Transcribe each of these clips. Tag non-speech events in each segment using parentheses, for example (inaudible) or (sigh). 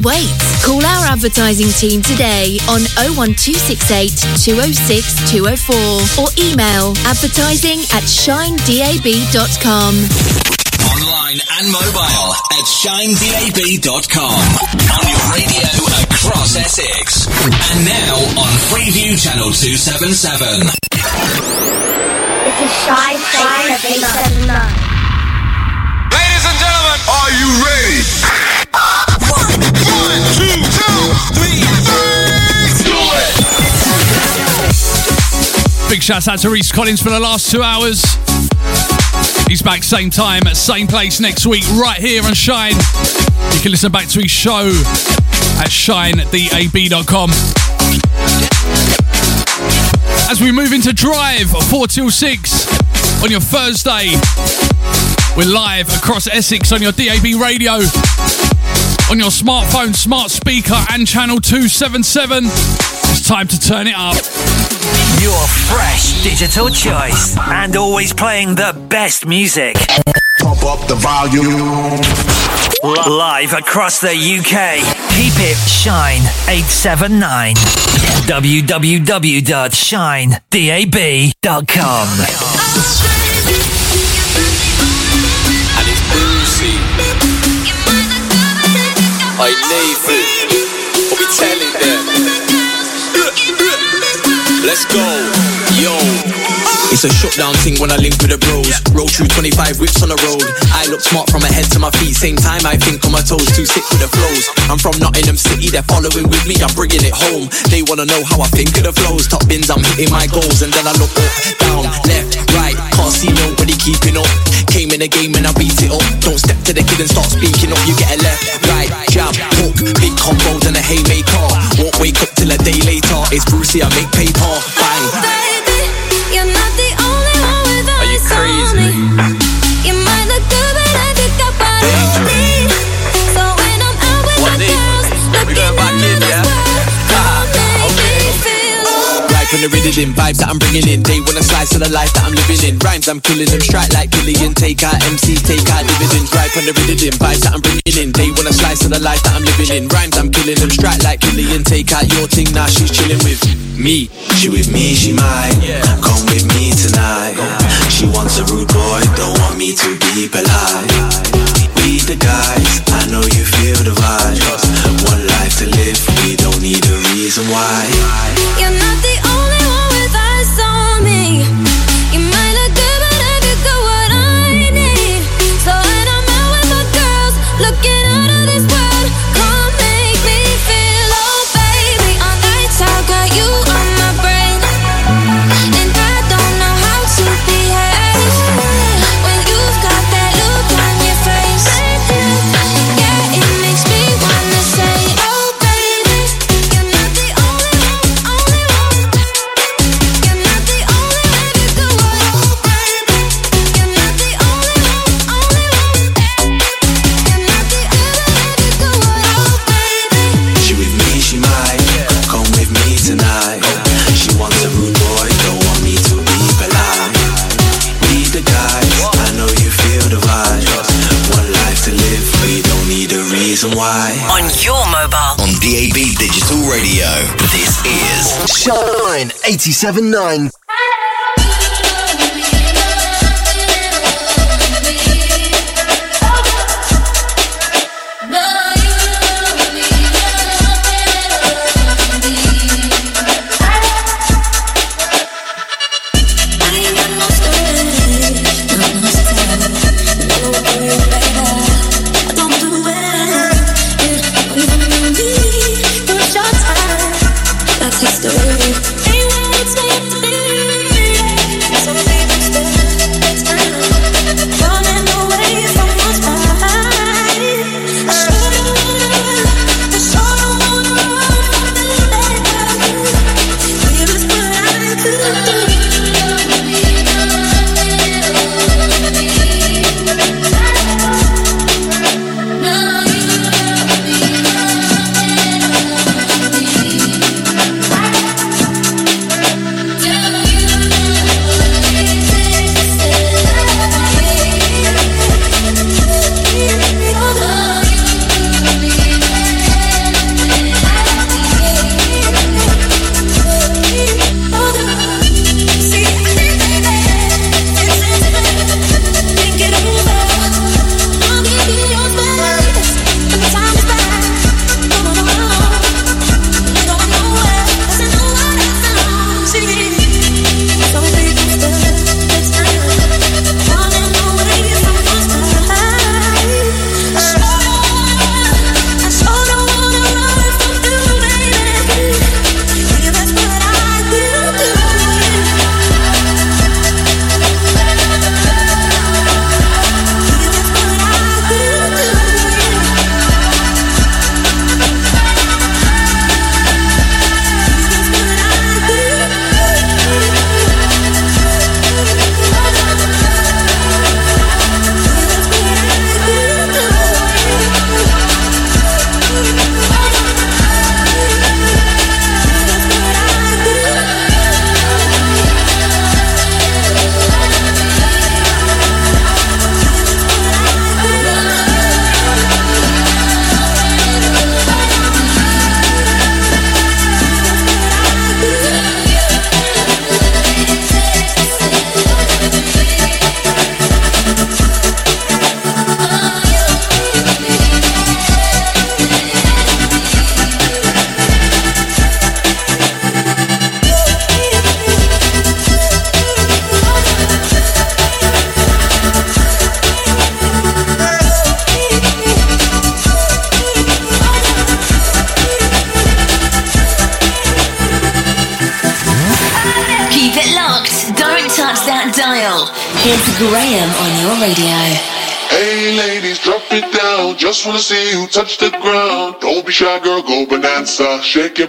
Wait, call our advertising team today on 01268 206 204 or email advertising at shinedab.com. Online and mobile at shinedab.com. On your radio across Essex. And now on Freeview Channel 277. This is Shy Shy 879. Ladies and gentlemen, are you ready? Big shouts out to Reese Collins for the last two hours. He's back same time, same place next week, right here on Shine. You can listen back to his show at shinedab.com. As we move into Drive, 4 till 6 on your Thursday. We're live across Essex on your DAB radio, on your smartphone, smart speaker, and channel 277. It's time to turn it up. Your fresh digital choice and always playing the best music. Pump up the volume. Live across the UK. Keep it Shine 879. www.shinedab.com. I Nathan, I'll be telling them. Let's go, yo. It's a shutdown thing when I link with the bros. Roll through 25 whips on the road. I look smart from my head to my feet. Same time I think on my toes. Too sick with the flows. I'm from Nottingham City. They're following with me. I'm bringing it home. They wanna know how I think of the flows. Top bins, I'm hitting my goals. And then I look up, down, left, right. Can't see nobody keeping up. Came in the game and I beat it up. Don't step to the kid and start speaking up. You get a left, right, jab, hook. Big combos and a haymaker. Won't wake up till a day later. It's Brucey, I make paper. Bang. You're not the only one with Are you crazy? From the rhythm, vibes that I'm bringing in. They wanna slice of the life that I'm living in. Rhymes, I'm killing them, strike like Gillian. Take out MCs, take out dividends. Right from the rhythm, vibes that I'm bringing in. They wanna slice of the life that I'm living in. Rhymes, I'm killing them, strike like Gillian. Take out your thing, now she's chilling with me. She with me, she mine. Come with me tonight. She wants a rude boy, don't want me to be polite. We the guys, I know you feel the vibe. One life to live, we don't need a reason why. You're not the reason why. On your mobile. On DAB Digital Radio. This is Shine 87.9. Shake your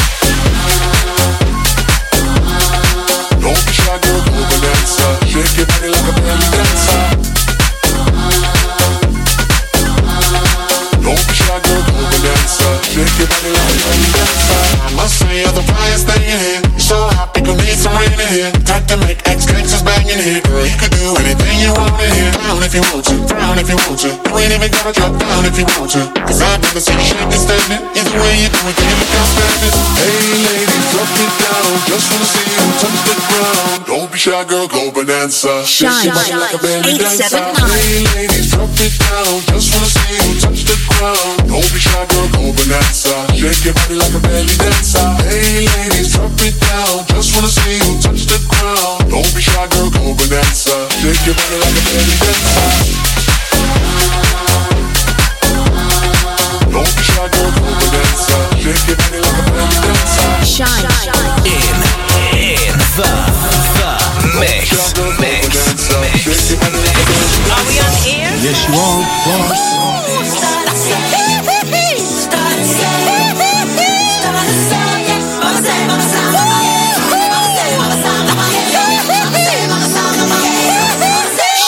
Shake your body like. I must say, you're the flyest thing in here. You're so hot, people need some rain in here. Time to make ex gangsters bang in here. Girl, you could do anything you want in here. Down if you want to, down if you want to. You ain't even gotta drop down if you want to. Cause I'd rather see you shake stand. Either way you do it, then you can't stand it. Hey, ladies, drop it down. Just wanna see you touch the ground. Don't be shy, girl, go bonanza. Shake your body like a belly dancer. Hey, ladies, drop it down. Just wanna see you touch the ground. Don't be shy, girl, go bonanza. Shake your body like a belly dancer. Hey, ladies, drop it down. Just wanna see you touch the ground. Don't be shy, girl, go bonanza. Shake your body like a belly dancer. Don't be shy, girl, go bonanza. Shake your body like a belly.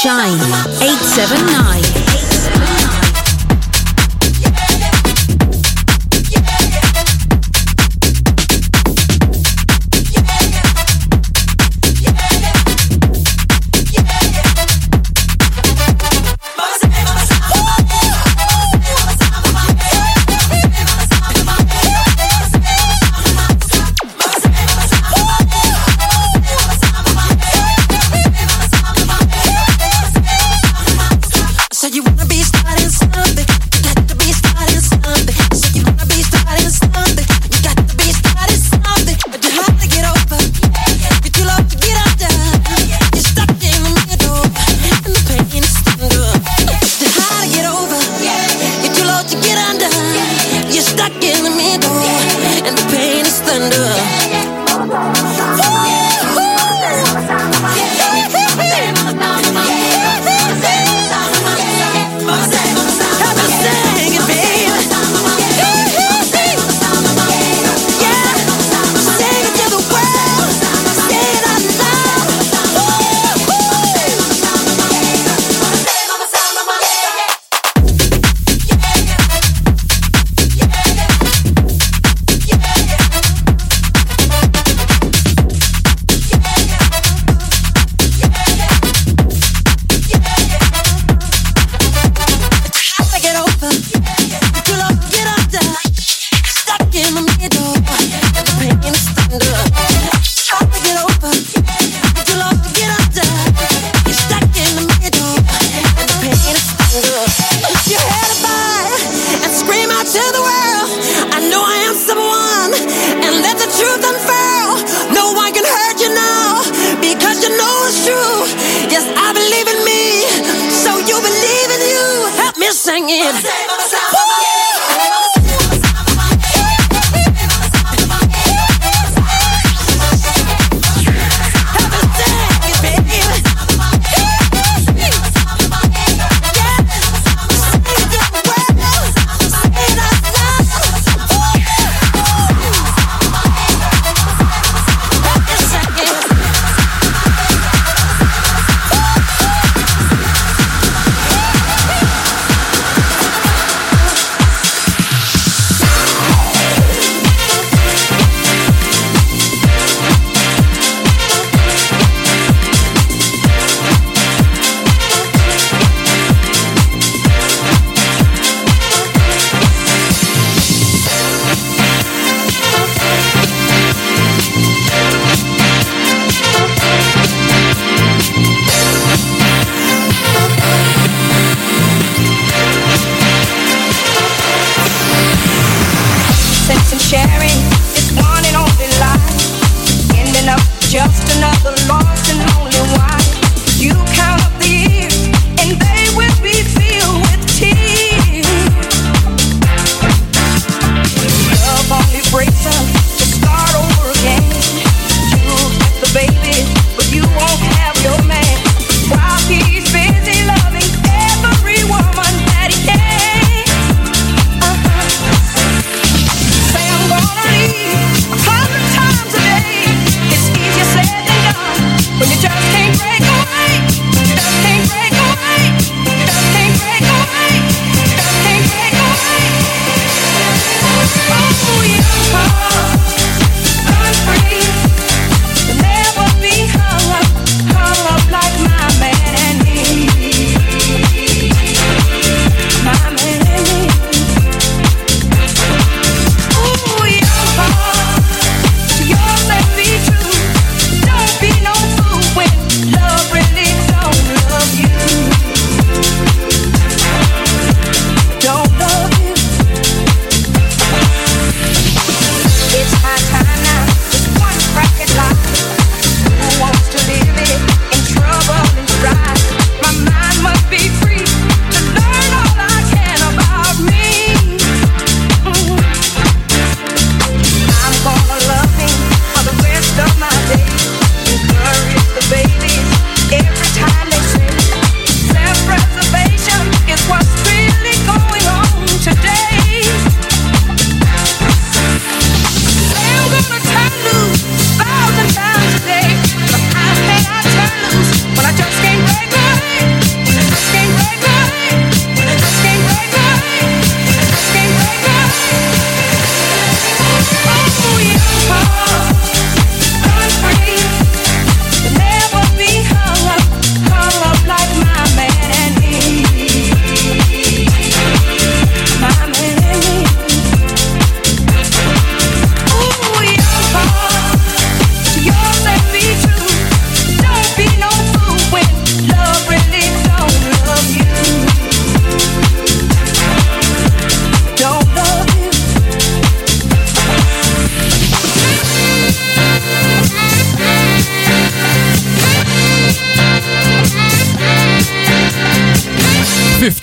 Shine. 7 9.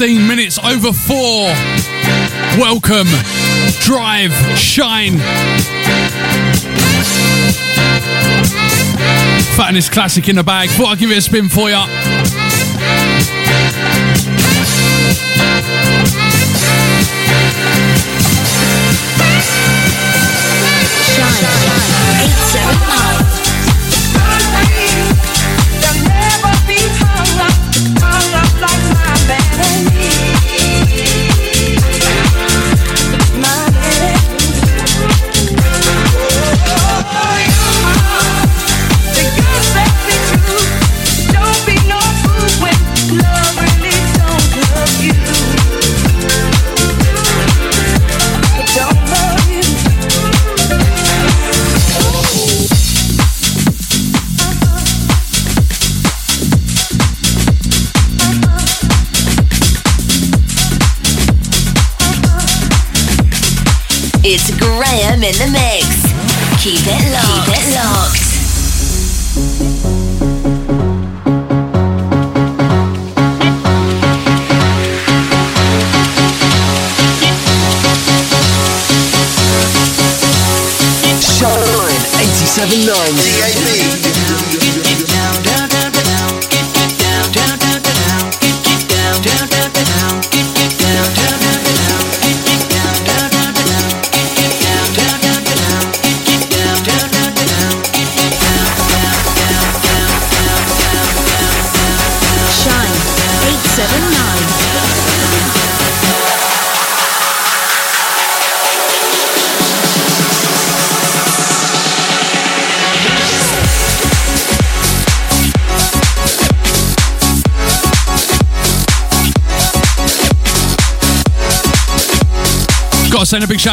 15 minutes over four. Welcome, drive, shine. Fatness classic in the bag. Thought I'd give it a spin for ya. It's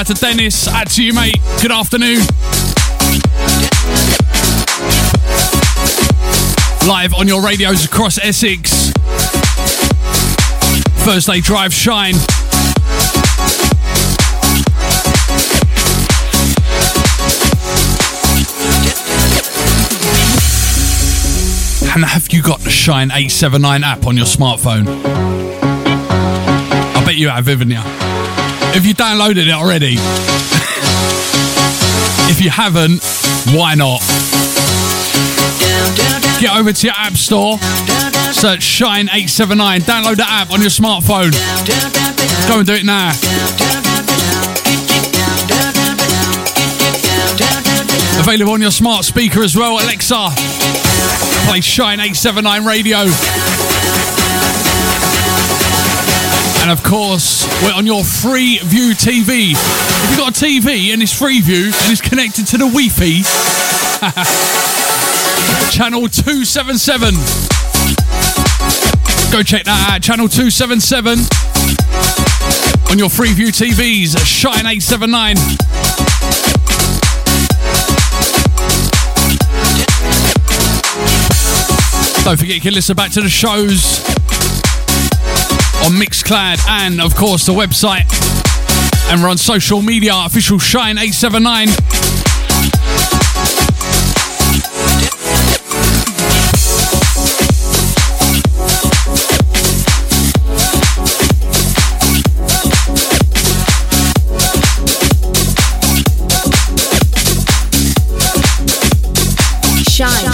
out to Dennis. Add to you, mate. Good afternoon. Live on your radios across Essex. Thursday Drive Shine. And have you got the Shine 879 app on your smartphone? I bet you have, haven't you? If you downloaded it already. if you haven't, why not? Get over to your app store, search Shine 879, download the app on your smartphone. Go and do it now. Available on your smart speaker as well, Alexa. Play Shine 879 radio. And of course, we're on your Freeview TV. If you've got a TV and it's Freeview and it's connected to the Wi Fi, (laughs) channel 277. Go check that out, channel 277. On your Freeview TVs, Shine 879. Don't forget you can listen back to the shows on Mixcloud and, of course, the website. And we're on social media, official Shine 879. Shine.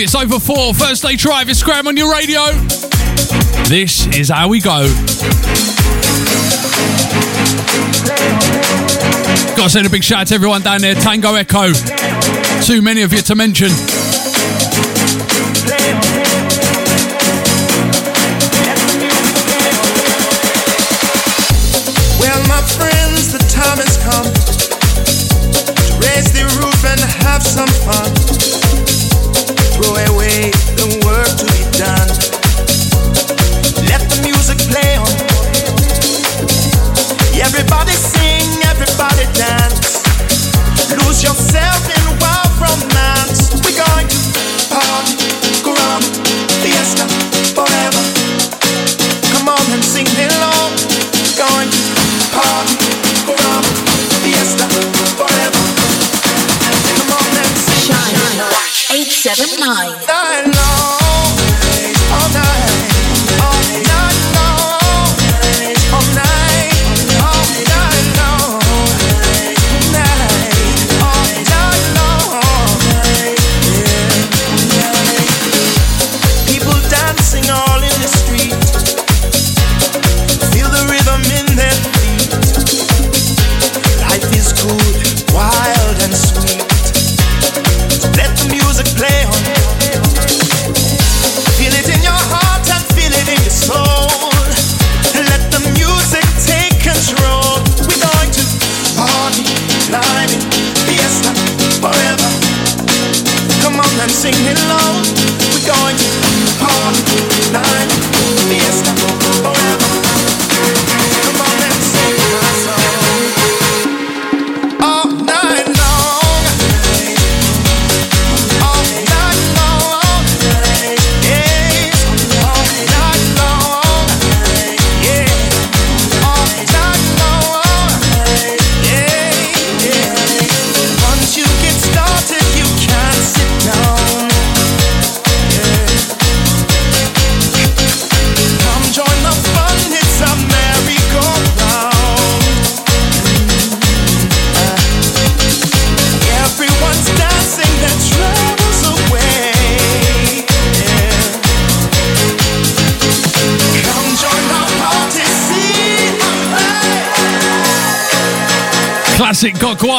Minutes over four. First day drive it's Graham on your radio. This is how we go. Got to send a big shout out to everyone down there. Tango Echo. Too many of you to mention.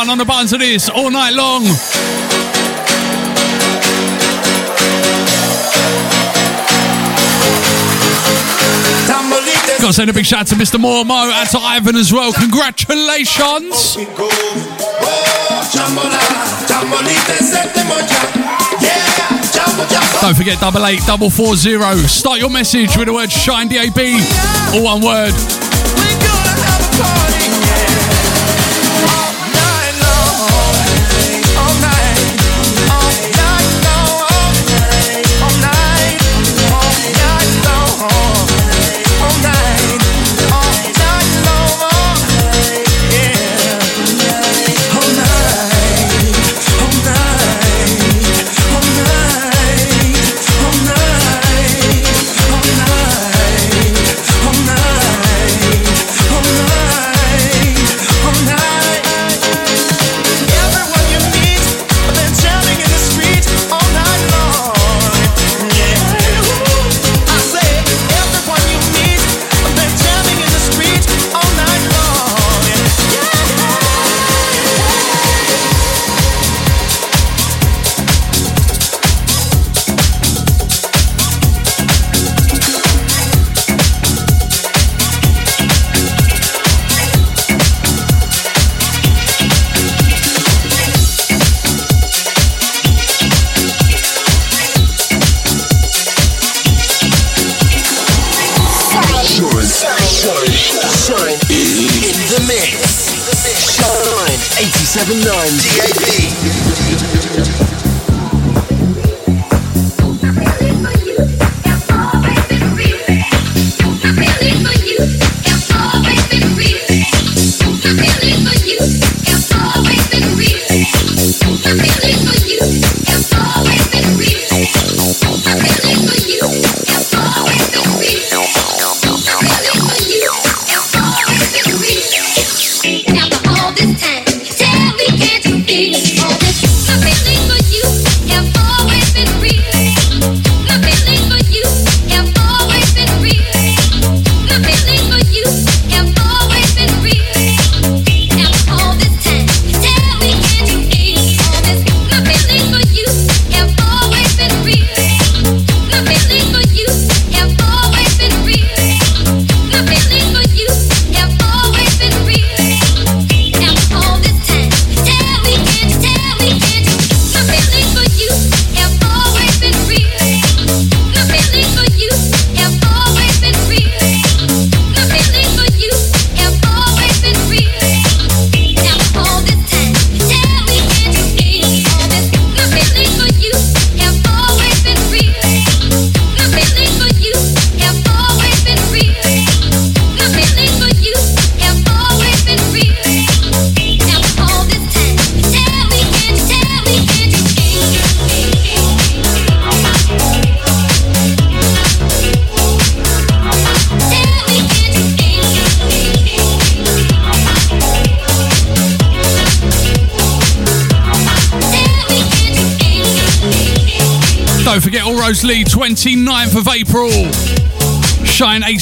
one on the buttons of this all night long. Gotta send a big shout out to Mr. Moore Mo and to Ivan as well. Congratulations! Don't forget double eight double four zero. Start your message with the word shine DAB. All one word.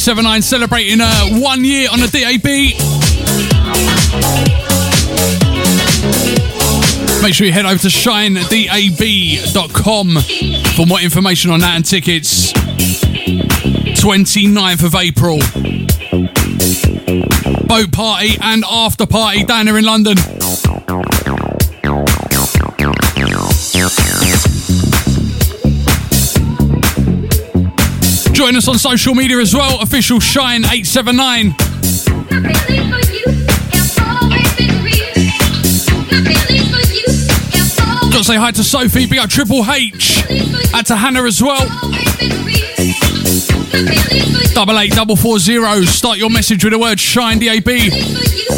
79 celebrating uh, one year on the DAB. Make sure you head over to shinedab.com for more information on that and tickets. 29th of April. Boat party and after party down here in London. Join us on social media as well. Official Shine 879. Got to say hi to Sophie. Big up Triple H. And to Hannah as well. Double eight double four zero. Start your message with the word Shine DAB.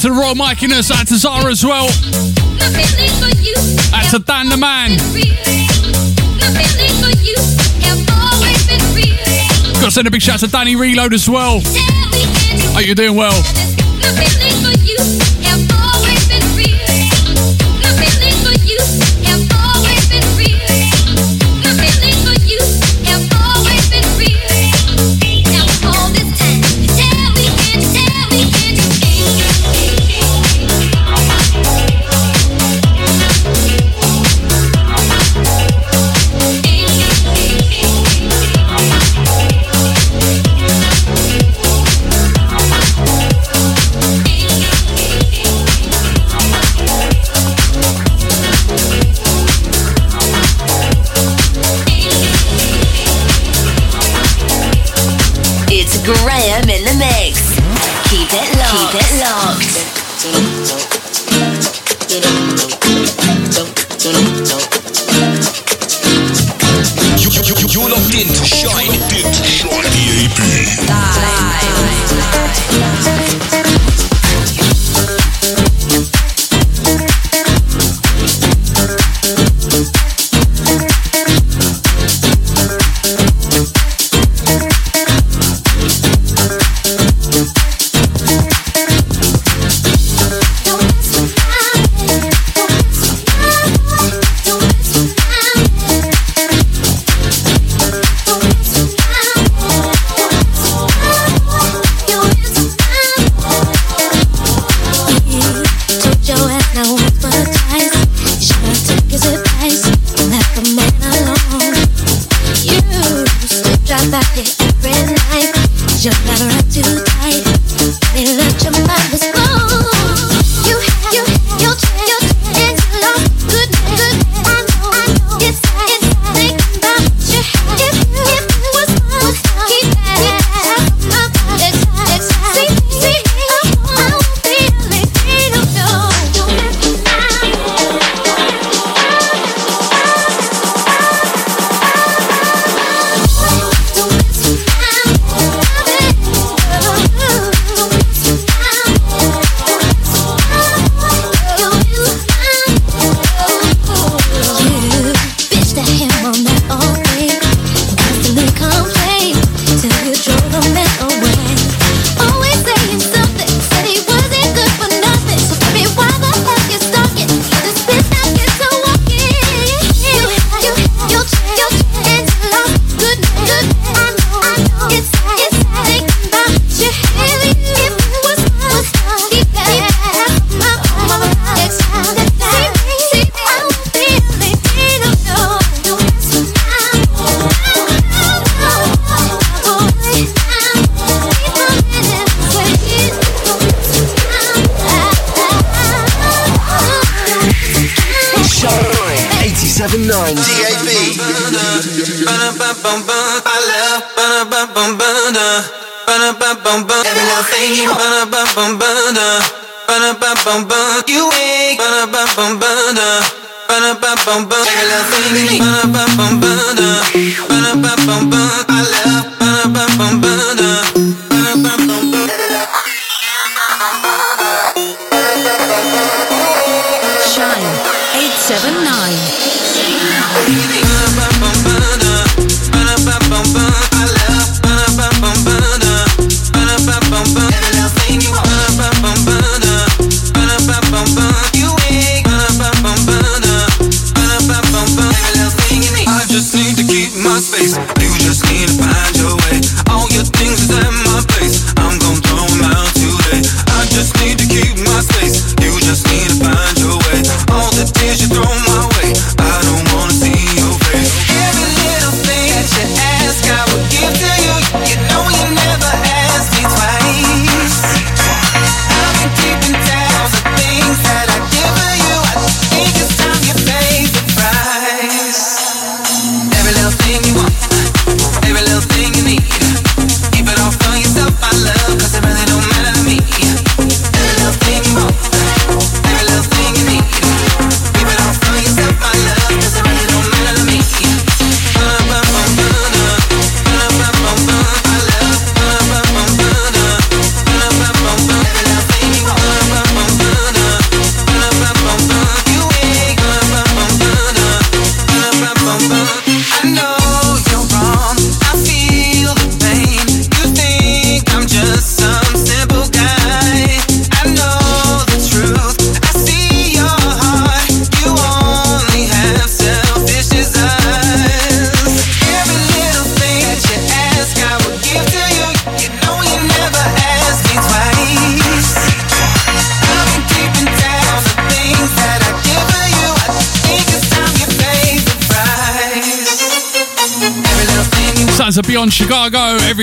To the Royal Mikiness, out to Zara as well. Out to Dan the Man. Got to send a big shout out to Danny Reload as well. Hope you're doing well. Make every little thing you I love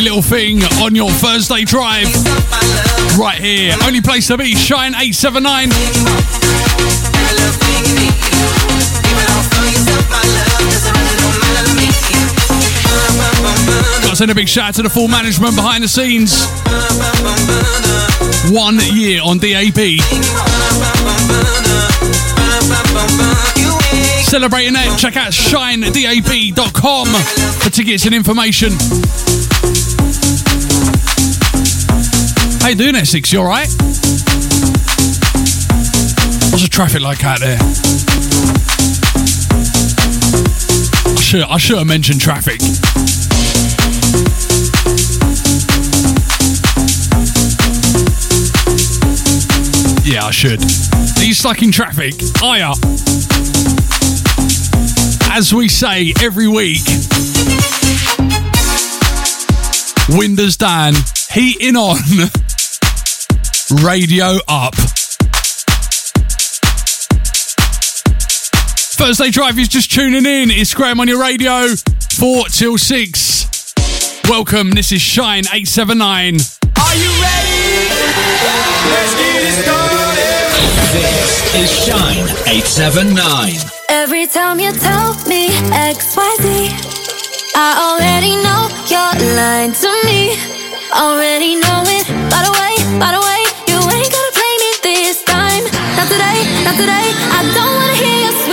Little Thing on your Thursday drive. Right here. Only place to be, Shine 879. Gotta send a big shout out to the full management behind the scenes. One year on DAB celebrating that. check out shinedab.com for tickets and information. How you doing Essex? six? You alright? What's the traffic like out there? I should, I should have mentioned traffic. Yeah, I should. Are you stuck in traffic? I are. As we say every week, windows down, heating on. (laughs) Radio Up. Thursday Drive is just tuning in. It's Graham on your radio, 4 till 6. Welcome, this is Shine 879. Are you ready? Let's get it started. This is Shine 879. Every time you tell me XYZ. I already know you're lying to me. Already know it. By the way, by the way. Not today, not today. I don't wanna hear you.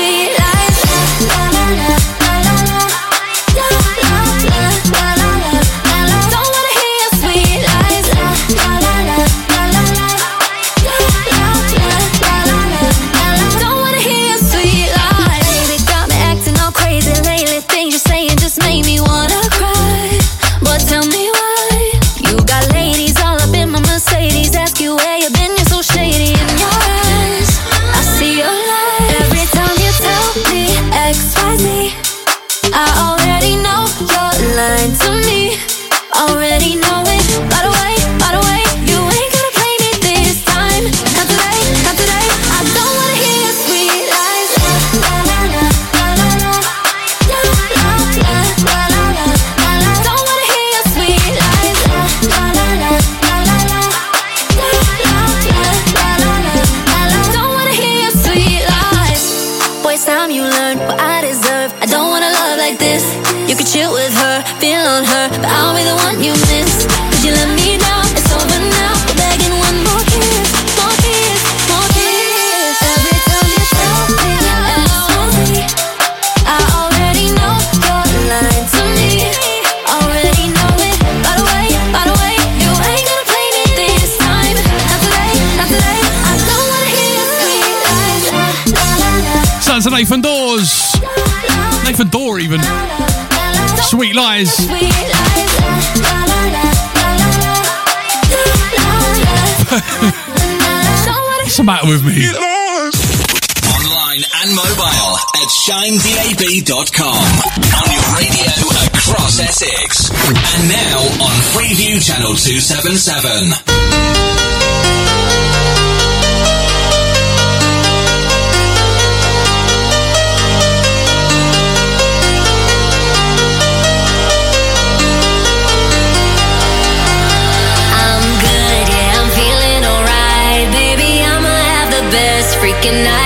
Nathan Doors. Nathan Dawe, even. Sweet Lies. (laughs) What's the matter with me? Online and mobile at shinedab.com. On your radio across Essex. And now on Freeview Channel 277. Best freaking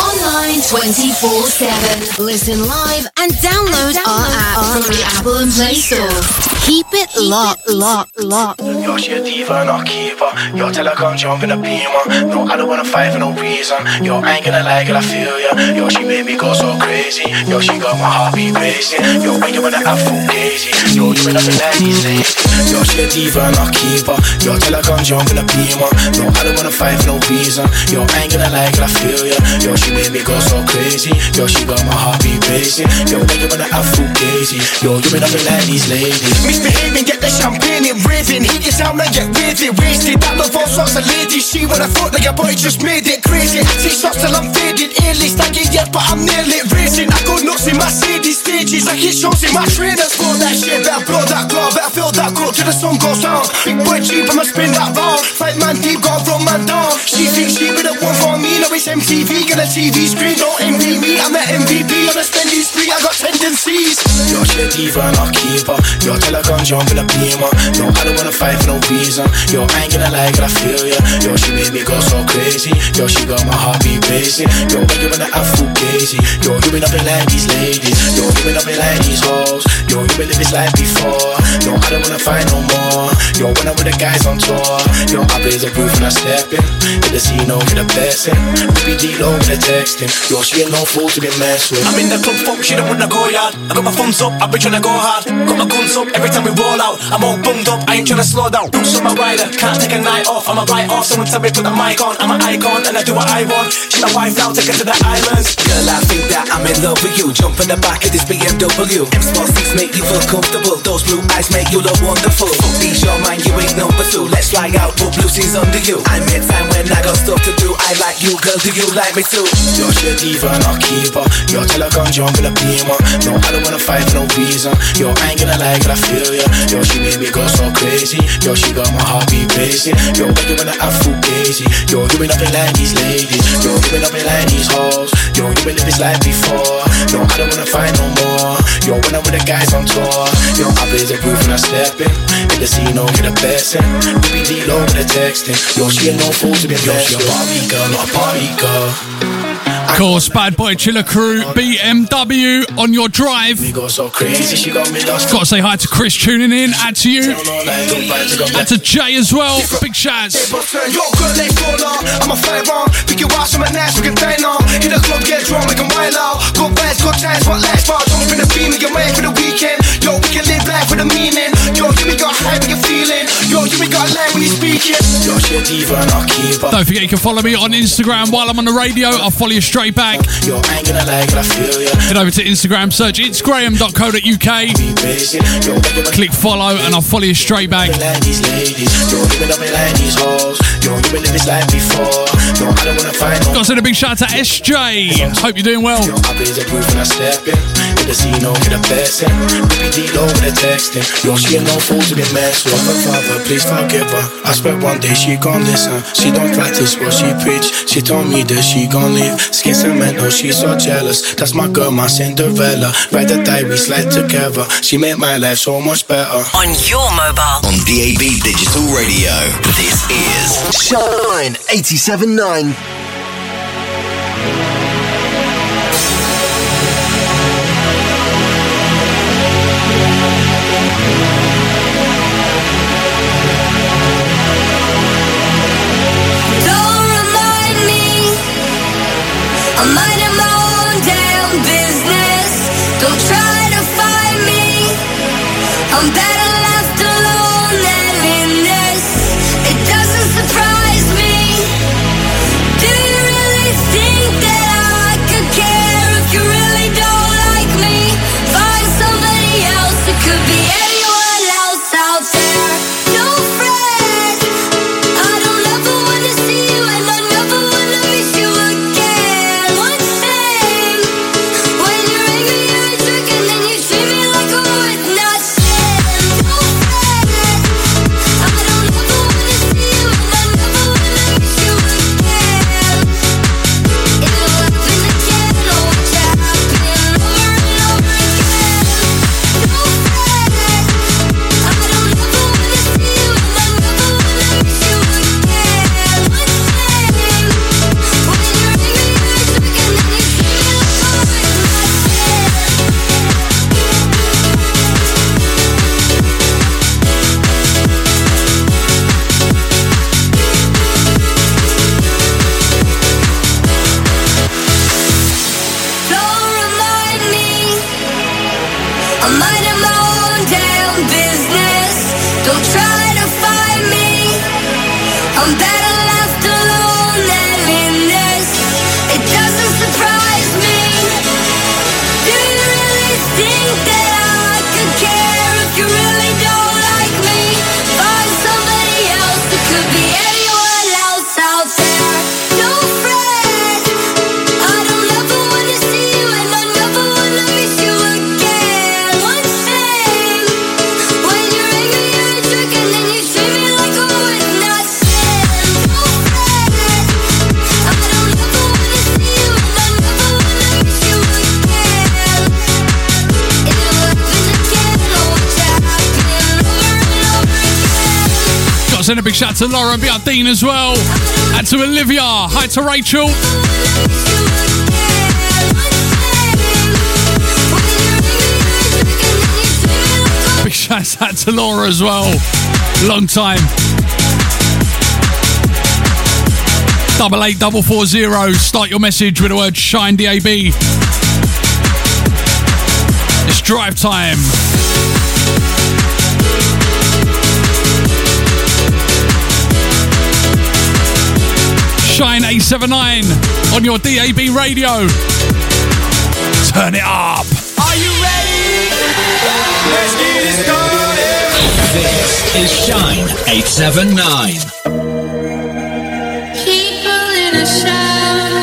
Online 24 7. Listen live and download, download our app from the Apple and Play Store. Keep it Keep locked, it locked locked. Yo, she a diva and a keeper. Yo, tell her come jump in the beamer. No, I don't wanna fight for no reason. Yo, I ain't gonna lie, girl, I feel ya. Yo, she made me go so crazy. Yo, she got my heartbeat racing. Yo, when you wanna have full crazy. Yo, you been up in like these ladies. Yo, she a diva and a keeper. Yo, tell her come jump in the beamer. No, I don't wanna fight for no reason. Yo, I ain't gonna lie, girl, I feel ya. Yo, she made me go so crazy. Yo, she got my heartbeat racing. Yo, when you wanna have full crazy. Yo, you been up in like these ladies. Misbehaving, get the champagne in raving. Heat sound and get with it. Wasted. That love all sorts of ladies. She when I thought that your boy just made it crazy. Take shots till I'm faded. A-list, I get yet, but I'm nearly racing. I go nuts in my CD stages. I hit shows in my trainers. Blow that shit, better blow that glove. Better fill that cup till the sun goes down. Big boy cheap, I'ma spin that round. Fight man deep, gotta run man down. She thinks she be the one for me. No, it's MTV. Get a TV screen, don't envy me. I'm the MVP on a spending spree. I got tendencies. Yo, she a diva a keeper. Yo, tell her come jump in the beamer. Don't wanna fight for no reason. Yo, I ain't gonna lie, girl, I feel ya. Yo, she made me go so crazy. Yo, she got my heart heartbeat racing. Yo, when you wanna have full crazy. Yo, you been up in like these ladies. Yo, you been up in like these hoes. Yo, you been this life before. Yo, I don't wanna fight no more. Yo, when I'm with the guys on tour. Yo, I blaze a roof when I step in. Hit the scene, no, get a blessing. Baby D low with the texting. Yo, she ain't no fool to be messed with. I'm in the club, fuck, she don't wanna go yard. I got my thumbs up, I've been tryna go hard. Got my guns up, every time we roll out. I'm all bummed up, I ain't tryna slow down. Boots on my rider, can't take a night off. I'm a right off, someone tell me put the mic on. I'm an icon and I do what I want. She my wife now, take her to the islands. Girl, I think that I'm in love with you. Jump in the back of this BMW. M Sport 6 make you feel comfortable. Those blue eyes make you look wonderful. wonderful. Ease your mind, you ain't number two. Let's fly out, put blue jeans under you. I make time when I got stuff to do. I like you, girl. Do you like me too? Yo, she a diva and I'll keep her. Yo, tell her come jump in a beamer. No, I don't wanna fight for no reason. Yo, I ain't gonna lie, but I feel ya. Yo, she made me go so crazy. Yo, she got my heart beat racing. Yo, when you wanna have food crazy. Yo, you been up in like these ladies. Yo, you been up in like these hoes. Yo, you been live this life before. No, I don't wanna find no more. Yo, when I'm with the guys on tour. Yo, I blaze the roof and I step in. In the scene, no, get a blessing. We be D-low with the texting. Yo, she ain't no fool to be blessed. Yo, she a Barbie girl, not a party girl. Course, Bad Boy Chiller Crew, BMW on your drive. so got me lost. Got to say hi to Chris tuning in. Add to you. Add to Jay as well. Big shouts. I'm on. Nash, we can. Hit the club, wild out. Go bad, go times, what last? Jump in the beam, for the weekend. Yo, we can live life with a meaning. Yo, you me got high, we can feeling. Yo, you me got line when you speaking. Yo, she a diva and I'll keep her. Don't forget you can follow me on Instagram while I'm on the radio. I'll follow you straight back. Yo, I ain't gonna lie, but I feel ya. Head over to Instagram, search it's graham.co.uk. Click follow and I'll follow you straight back. Like these ladies. Yo, you been up in like these hoes. Yo, you been live this life before. No, I don't wanna fight no Got to send a big shout out to SJ. Hope you're doing well. Yo, I blaze the roof and I step in. In the scene, no, get a blessing. We be D-low with the texting. Yo, she ain't no fool to be messed with. Her father, please forgive her. I swear one day she gon' listen. She don't practice what she preach. She told me that she gon' leave. Skin cement, no, she's so jealous. That's my girl, my Cinderella. Ride the die, we slide together. She made my life so much better. On your mobile. On DAB Digital Radio, this is Shine 87.9. I'm better send a big shout to Laura Dean as well. And to Olivia. Hi to Rachel. Big shout out to Laura as well. Long time. Double eight double four zero. Start your message with the word Shine DAB. It's drive time. Shine 879 on your DAB radio. Turn it up. Are you ready? Let's get it started. is Shine 879. People in a shower,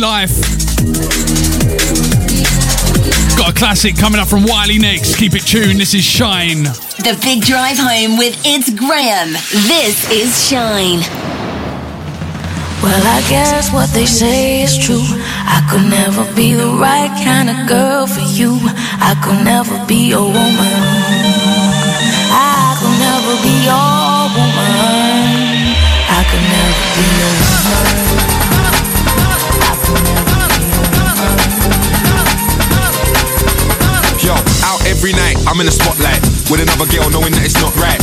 Life. Got a classic coming up from Wiley next. Keep it tuned. This is Shine. The big drive home with It's Graham. This is Shine. Well, I guess what they say is true. I could never be the right kind of girl for you. I could never be your woman. I could never be your woman. I could never be your woman. Every night, I'm in the spotlight with another girl knowing that it's not right.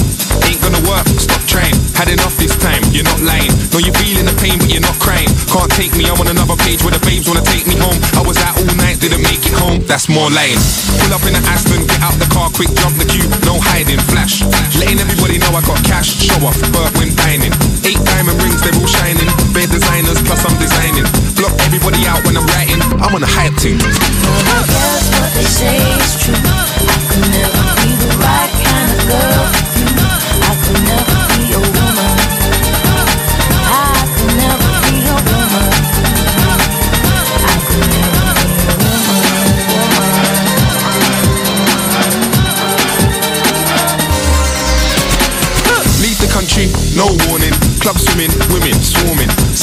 Ain't gonna work, stop trying. Had enough this time, you're not lying. Know you're feeling the pain, but you're not crying. Can't take me, I'm on another page where the babes wanna take me home. I was out all night, didn't make it home, that's more lying. Pull up in the Aston, get out the car quick, jump the queue, no hiding, flash. Letting everybody know I got cash, show off, Burt when dining. Eight diamond rings, they're all shining. Bare designers, plus I'm designing. Block everybody out when I'm writing, I'm on a hype team. I guess what they say is true.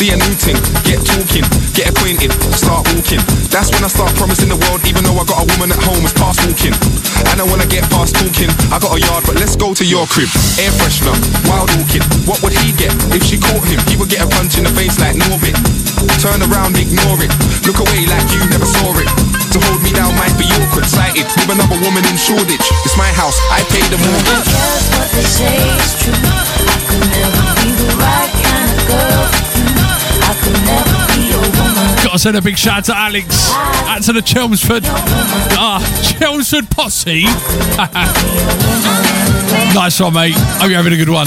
See a new thing, get talking, get acquainted, start walking. That's when I start promising the world, even though I got a woman at home, it's past walking. And I wanna get past talking. I got a yard, but let's go to your crib. Air freshener, wild orchid. What would he get if she caught him? He would get a punch in the face like Norbit. Turn around, ignore it. Look away like you never saw it. To hold me down might be awkward, sighted with another woman in Shoreditch. It's my house, I pay the mortgage. Guess what they say is true. I could never be the right kind of girl Gotta send a big shout out to Alex. Out to the Chelmsford. Ah, Chelmsford posse. (laughs) nice one, mate. Hope you're having a good one.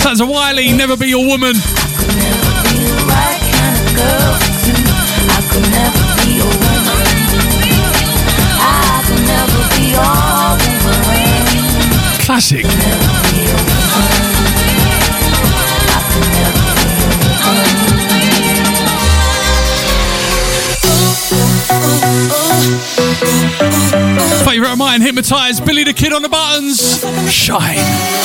Sounds a Wiley, never be your woman. Right Favourite of mine, hypnotised. Billy the Kid on the buttons. Shine.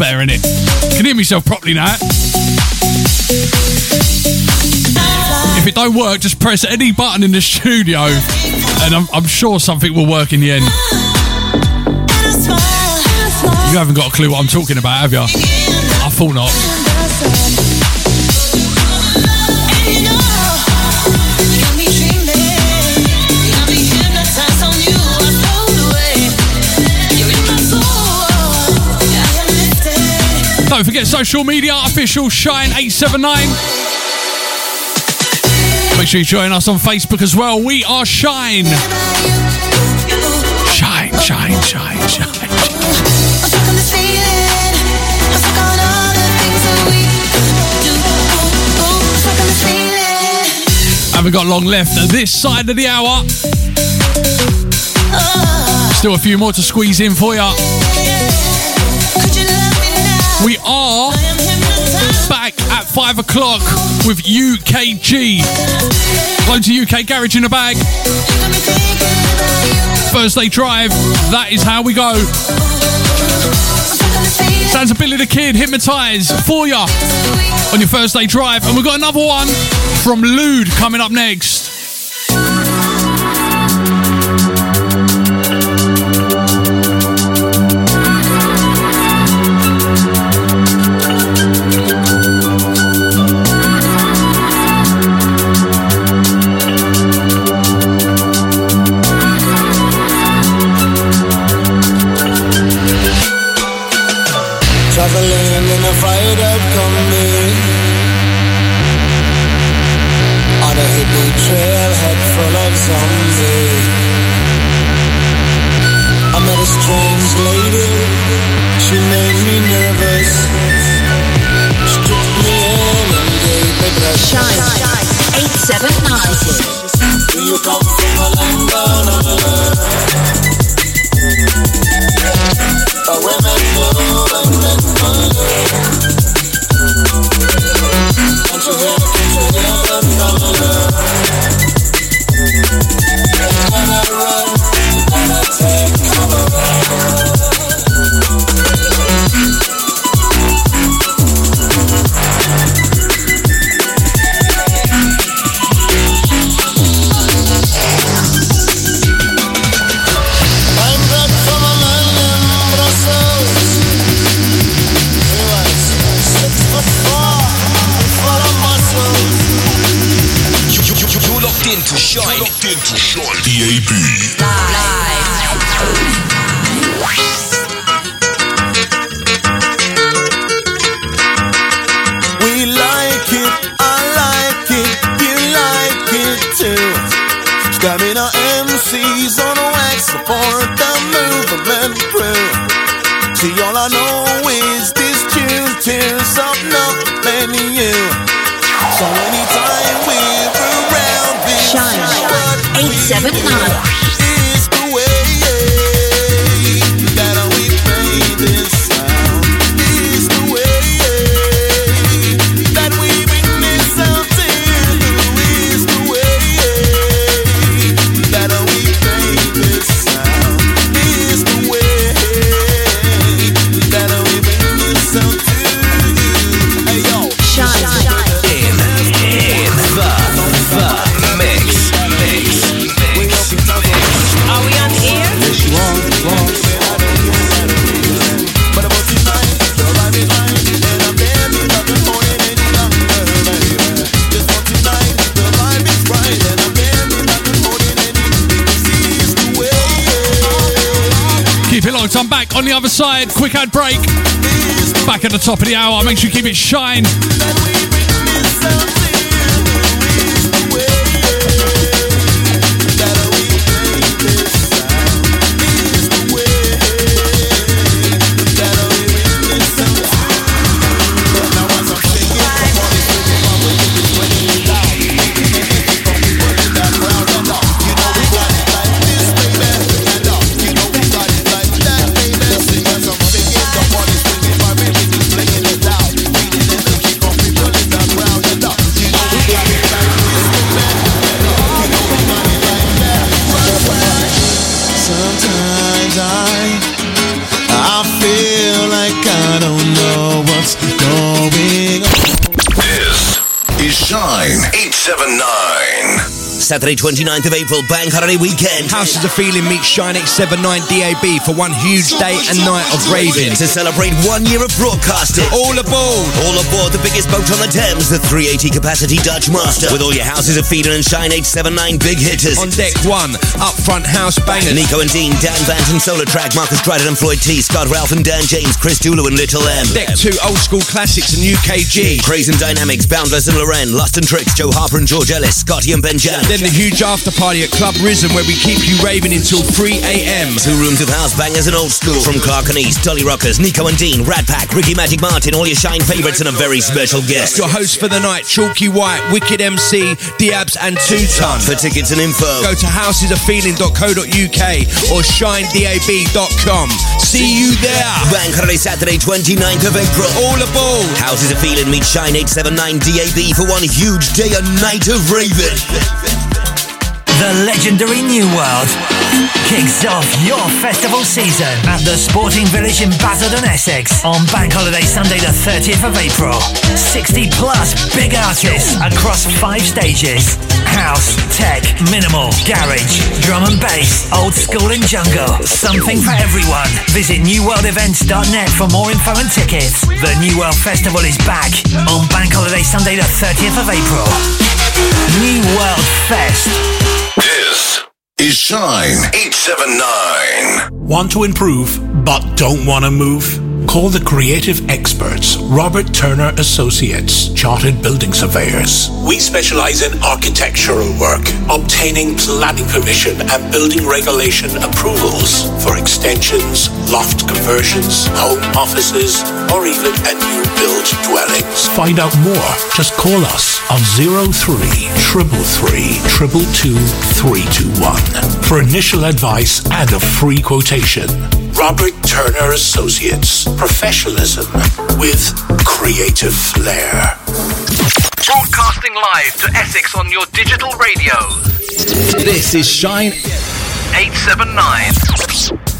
Better, isn't? Can hear myself properly now. If it don't work, just press any button in the studio, and I'm, I'm sure something will work in the end. You haven't got a clue what I'm talking about, have you? I thought not. Don't forget social media, official Shine879. Make sure you join us on Facebook as well. We are Shine. Shine, shine, shine, shine. Haven't got long left this side of the hour. Still a few more to squeeze in for you. We are back at five o'clock with UKG. Loads of UK garage in the bag. Thursday drive. That is how we go. Sounds of Billy the Kid, hypnotise for ya on your Thursday drive. And we've got another one from Lude coming up next. The hour. Make sure you keep it shine. Saturday 29th of April, Bank Holiday Weekend. Houses of Feeling meets Shine 879 DAB for one huge day and night of raving. To celebrate one year of broadcasting. All aboard! All aboard the biggest boat on the Thames, the 380 capacity Dutch Master. With all your Houses of Feeling and Shine 879 big hitters. On deck one, up front house bangers. Nico and Dean, Dan Vanton, Solar Track, Marcus Dryden and Floyd T, Scott Ralph and Dan James, Chris Dulu and Little M. Deck two, old school classics and UKG. Craze and Dynamics, Boundless and Loren, Lust and Tricks, Joe Harper and George Ellis, Scotty and Ben Jan. Then the huge after party at Club Risen where we keep you raving until 3 a.m. Two rooms of house bangers and old school. From Clark and East, Dolly Rockers, Nico and Dean, Rat Pack, Ricky Magic Martin, all your Shine favourites and a very special guest. Your host for the night, Chalky White, Wicked MC, Diabs and Two Ton. For tickets and info, go to housesofeeling.co.uk or shinedab.com. See you there. Bank Holiday Saturday, 29th of April. All aboard. Houses of Feeling meet Shine 879 DAB for one huge day and night of raving. The legendary New World kicks off your festival season at the Sporting Village in Basildon, Essex on Bank Holiday Sunday the 30th of April. 60 plus big artists across five stages. House, tech, minimal, garage, drum and bass, old school and jungle. Something for everyone. Visit newworldevents.net for more info and tickets. The New World Festival is back on Bank Holiday Sunday the 30th of April. New World Fest. This is Shine 879. Want to improve but don't want to move? Call the creative experts, Robert Turner Associates, Chartered Building Surveyors. We specialize in architectural work, obtaining planning permission and building regulation approvals for extensions, loft conversions, home offices, or even a new build dwellings. Find out more. Just call us on 03 333 222 321 for initial advice and a free quotation. Robert Turner Associates. Professionalism with creative flair. Broadcasting live to Essex on your digital radio. This is Shine 879.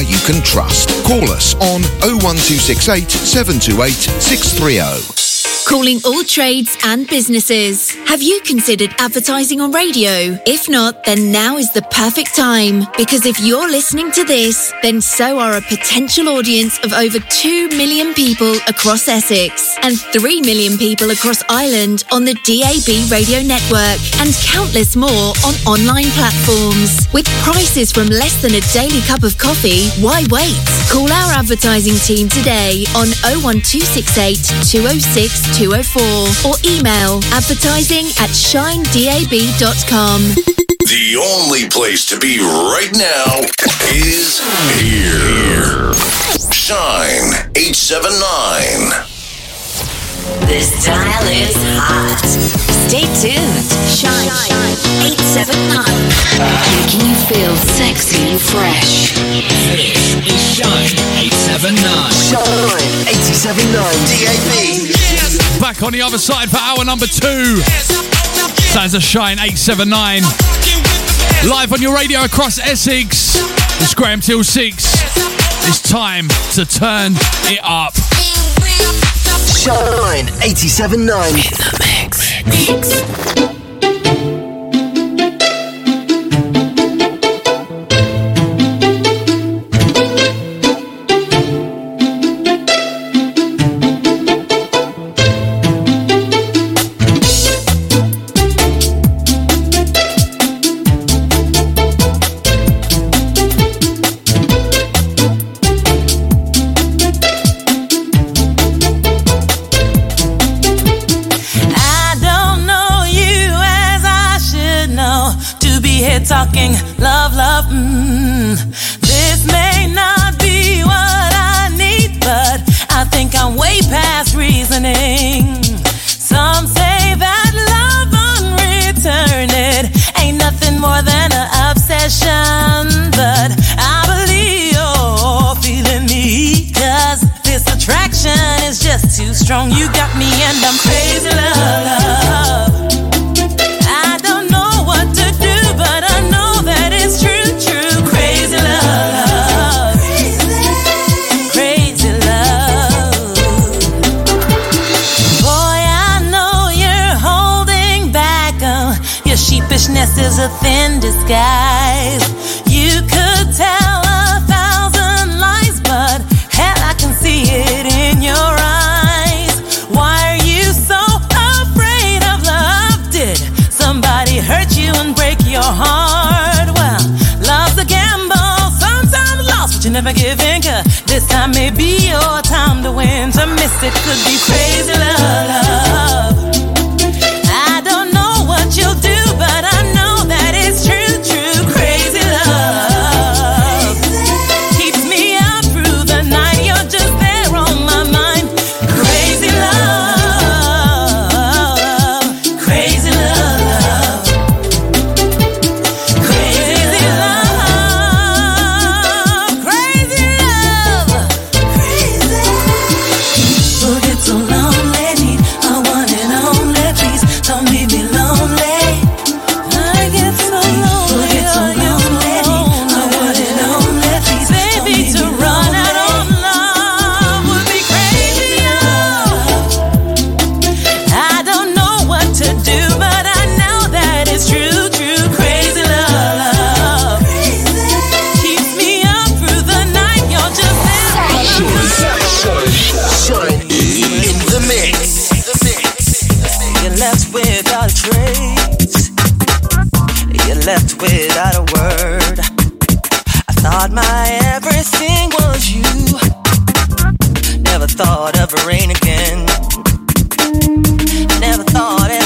you can trust. Call us on 01268 728 630. Calling all trades and businesses. Have you considered advertising on radio? If not, then now is the perfect time. Because if you're listening to this, then so are a potential audience of over 2 million people across Essex and 3 million people across Ireland on the DAB radio network and countless more on online platforms. With prices from less than a daily cup of coffee, why wait? Call our advertising team today on 01268 206 204 or email advertising at shinedab.com. The only place to be right now is here. Shine 879. This dial is hot. Stay tuned. Shine, Shine 879. Making you feel sexy and fresh. This is Shine 879. Shine 879 DAB. Back on the other side for hour number two. Sounds of Shine 879. Live on your radio across Essex. It's Graham till 6. It's time to turn it up. Shine 879. In the mix. I without a trace. you left without a word. I thought my everything was you. Never thought of rain again. Never thought.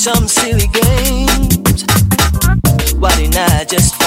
some silly games. Why didn't I just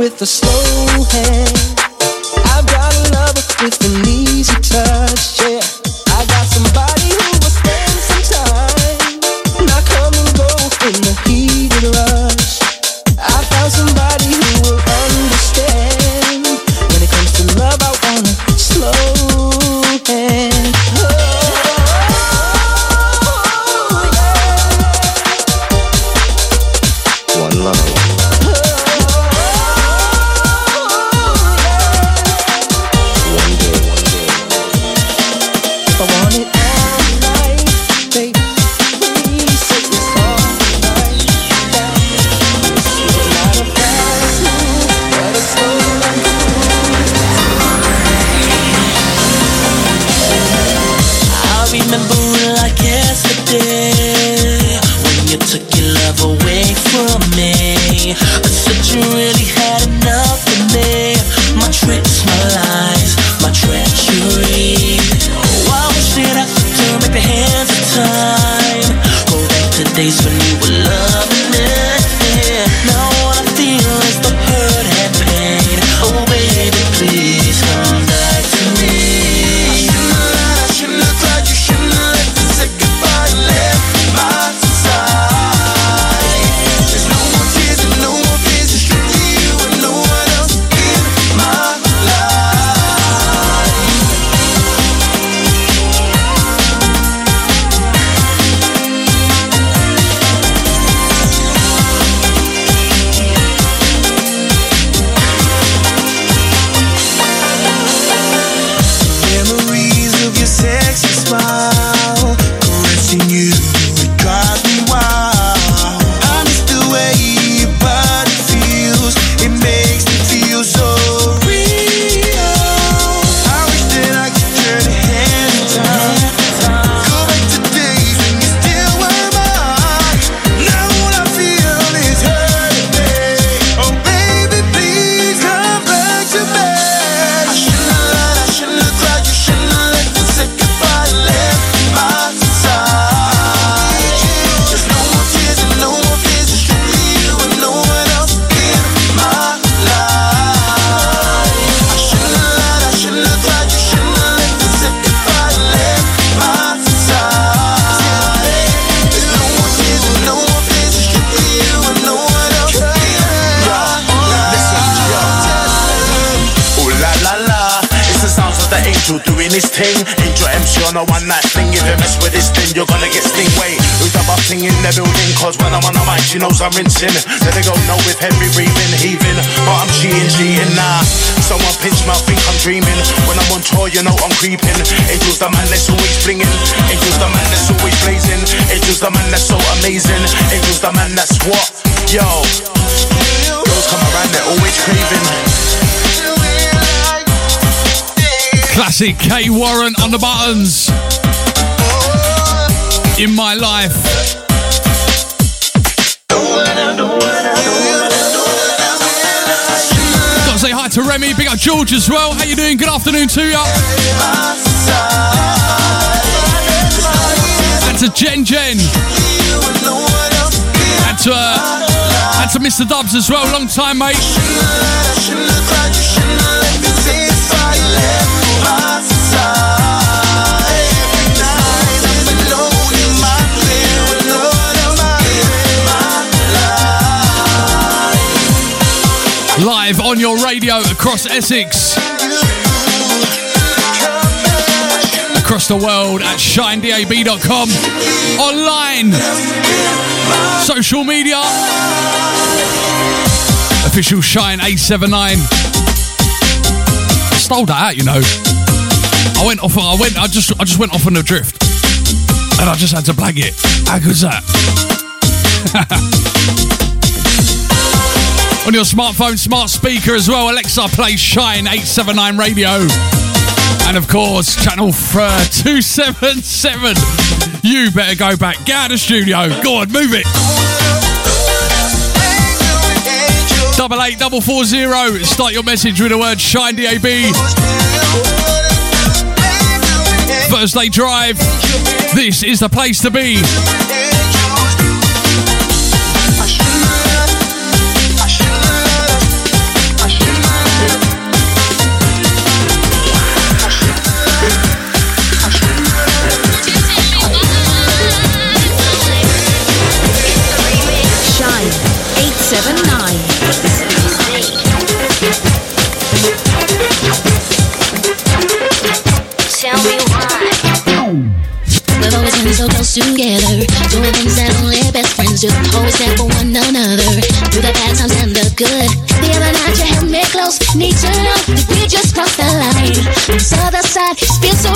with a slow hand. I've got a lover with a need. George as well. How you doing? Good afternoon to you. And to Jen Jen. And to, uh, and to Mr. Dubs as well. Long time, mate. live on your radio across Essex, across the world at shinedab.com, online, social media, official Shine 879. I stole that out, you know. I went off. I went. I just. I just went off on a drift, and I just had to blank it. How good's that? (laughs) On your smartphone, smart speaker as well. Alexa, play Shine 879 Radio. And of course, channel uh, 277. You better go back. Get out of the studio. Go on, move it. Double eight double four zero. Start your message with the word Shine DAB. Thursday Drive. This is the place to be. Close together, doing things that only best friends do. Always there for one another, through the bad times and the good. The other night you held me close, need to know that we just crossed the line. This other side feels so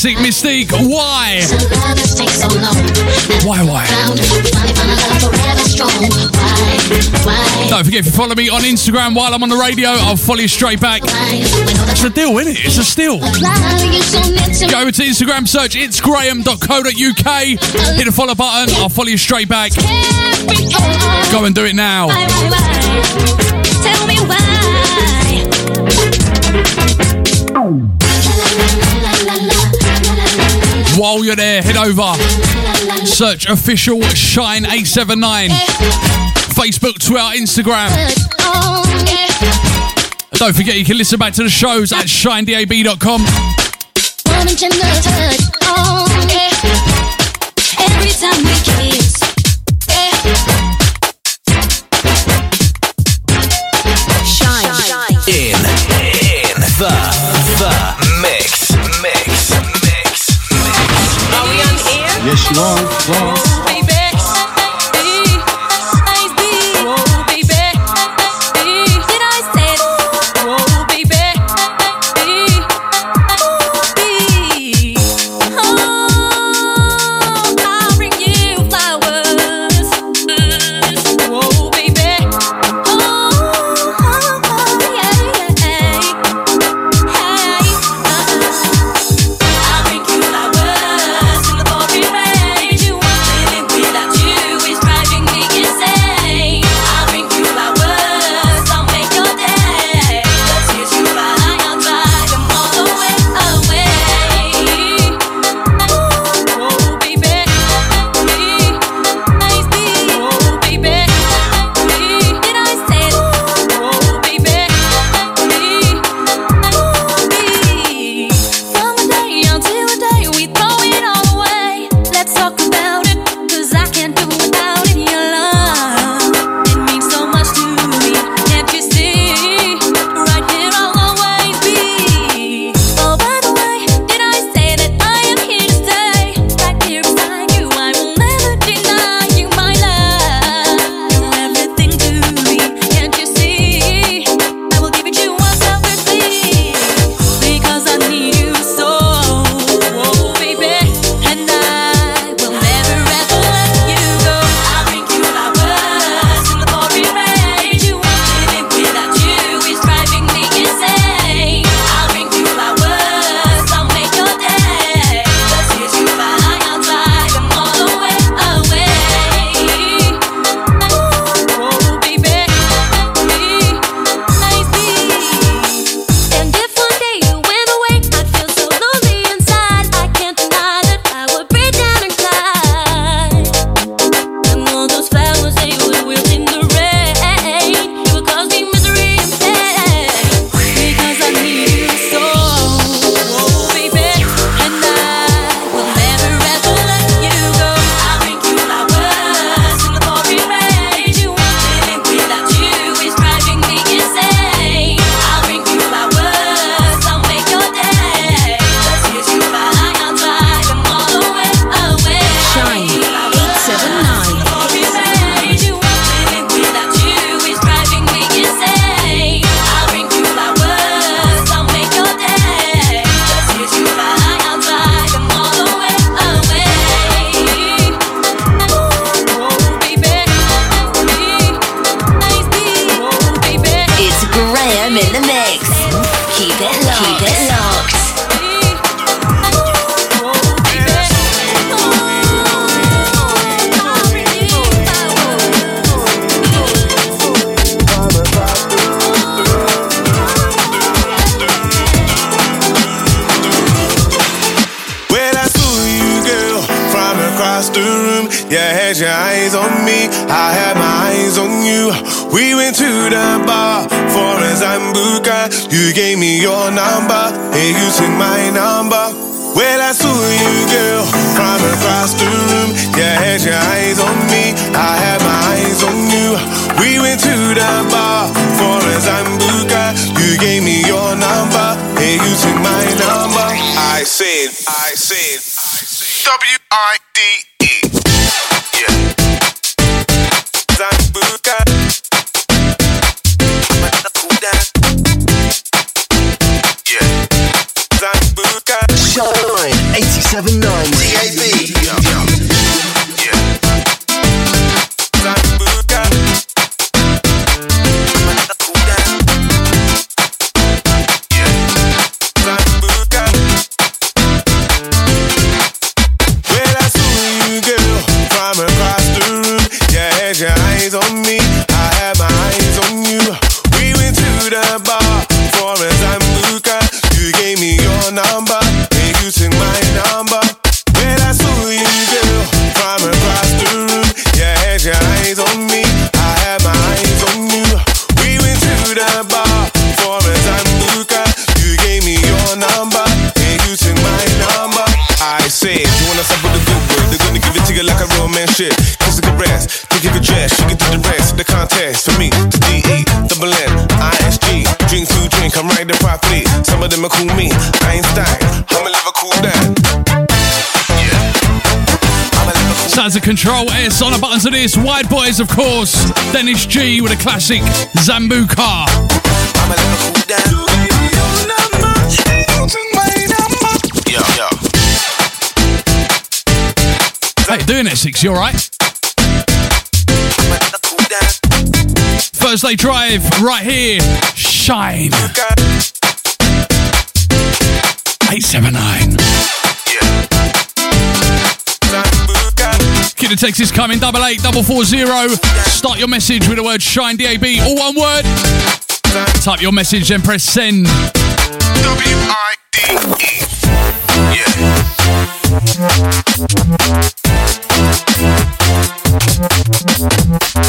Classic Mystique. Why? Why, why? Don't forget, if you follow me on Instagram while I'm on the radio, I'll follow you straight back. It's a deal, isn't it? It's a steal. Go to Instagram, search it's graham.co.uk, hit the follow button, I'll follow you straight back. Go and do it now. You're there, head over, search official Shine 879, Facebook, Twitter, Instagram. Yeah. Don't forget, you can listen back to the shows at shinedab.com. Every time we kiss. Air? Yes, had your eyes on me, I had my eyes on you. We went to the bar for a Sambuca. You gave me your number, and you took my number. Well, I saw you, girl, from across the room. You had your eyes on me, I had my eyes on you. We went to the bar for a Sambuca. You gave me your number, and you took my number. I said, I said, W I D 87.9 breast, think you could dress, you can do the rest. The contest for me, the D E, double N, I S G. Drink to drink, I'm right there properly. Some of them are cool me, Einstein. I'ma live a cool down. Sounds of Control S on the buttons of this. Wideboys, of course. Dennis G with a classic Sambuca. Yo, yo. How you doing, Essex? You alright? Thursday Drive, right here. Shine. 879. Kid of Texas coming, double eight, double four zero. Start your message with the word Shine DAB, all one word. Type your message and press send. W I D E. Yeah.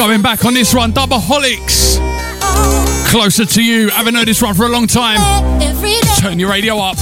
Going back on this one, Doubleholics. Oh. Closer to you. Haven't heard this one for a long time. Turn your radio up.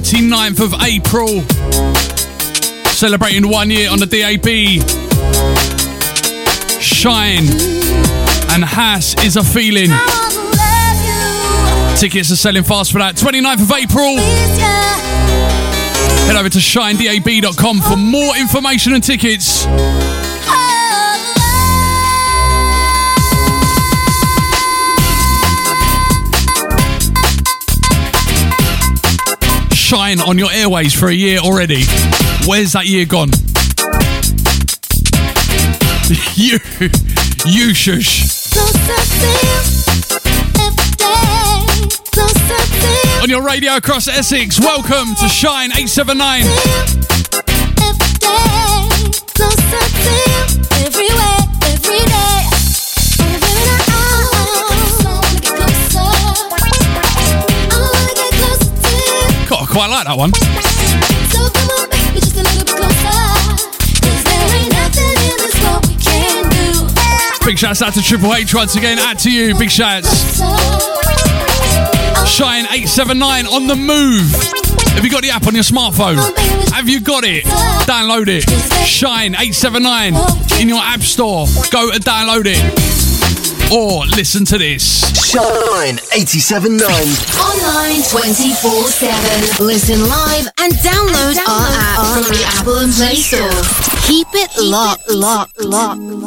29th of April. Celebrating one year on the DAB. Shine and Hass is a feeling. Tickets are selling fast for that. 29th of April. Head over to shinedab.com for more information and tickets. Shine on your airways for a year already. Where's that year gone? (laughs) you, you shush. On your radio across Essex, welcome to Shine 879. Quite like that one. Big shouts out to Triple H once again. Out to you. Big shouts. Shine 879 on the move. Have you got the app on your smartphone? Have you got it? Download it. Shine 879 in your app store. Go to download it. Or listen to this. Shine 87.9. Online 24 7. Listen live and download our app from the Apple and Play Store. Keep it locked, locked, locked.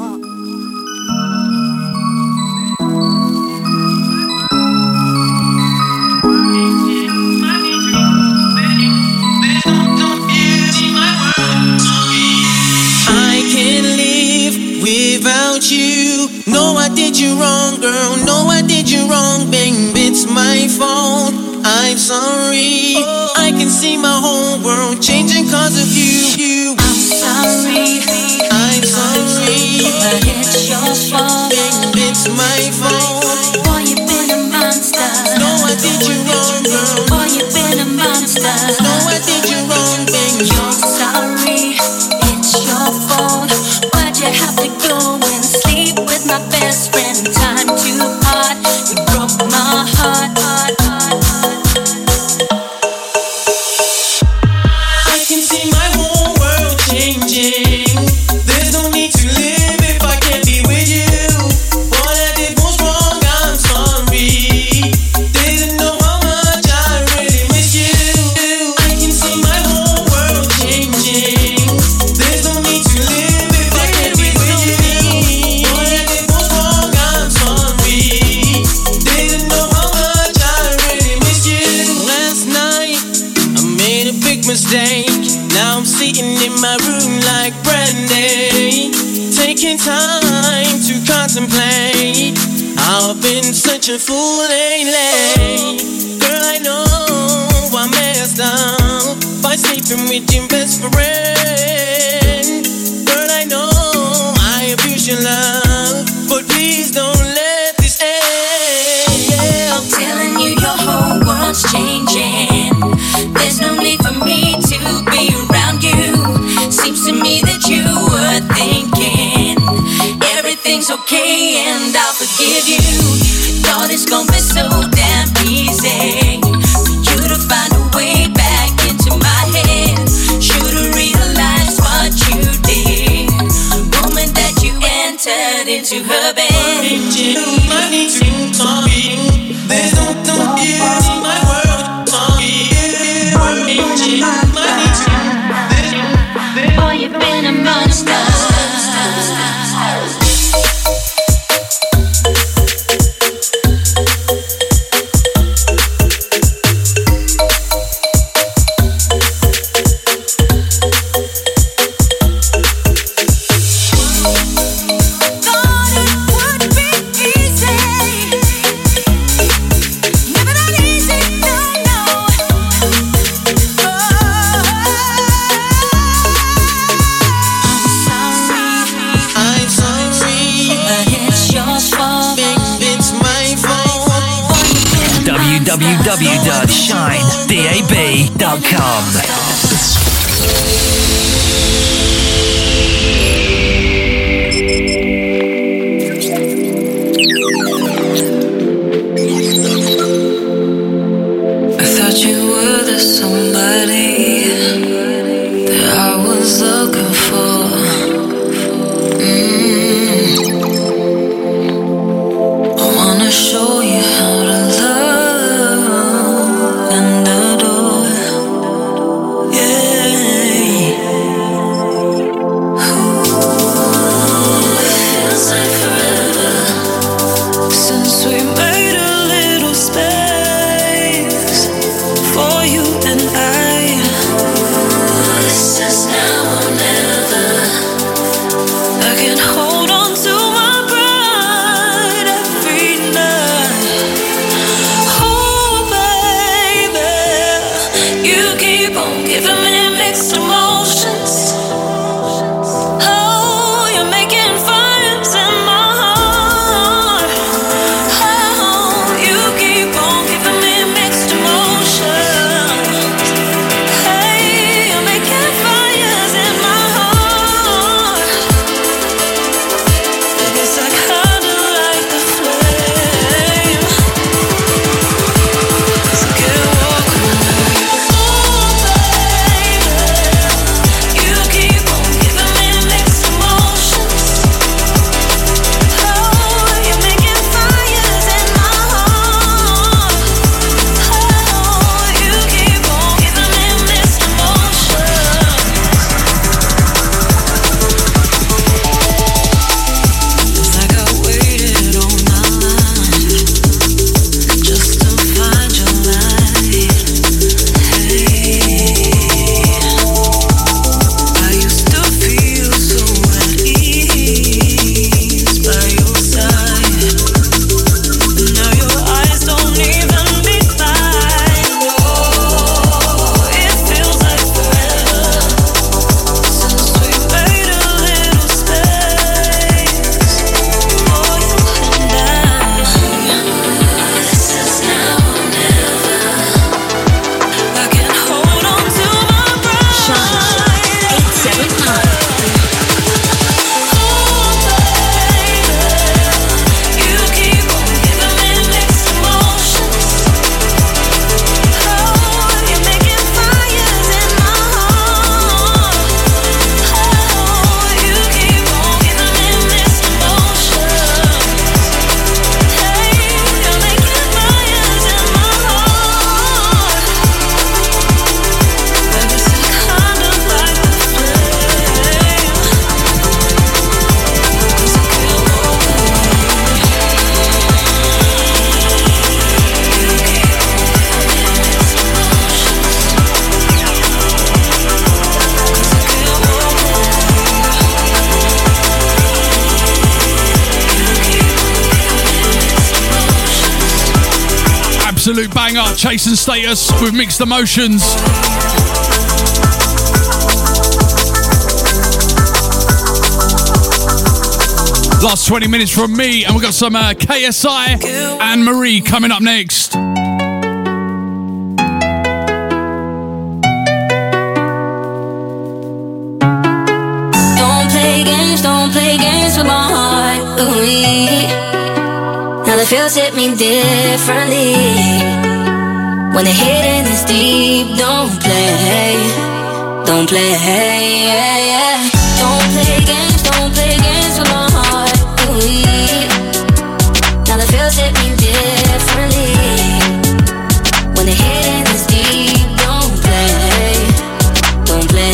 You wrong, girl. No, I did you wrong, babe. It's my fault. I'm sorry. I can see my whole world changing cause of you. you. I'm sorry. I'm sorry. But it's your fault. Emotions. Last 20 minutes from me, and we've got some uh, KSI Anne-Marie coming up next. Don't play games, don't play games with my heart. Ooh, now the feels hit me differently. When the hidden is deep, don't play, don't play. Hey, yeah, yeah. Don't play games, don't play games with my heart. Now the feels hit me differently. When the hidden is deep, don't play, don't play.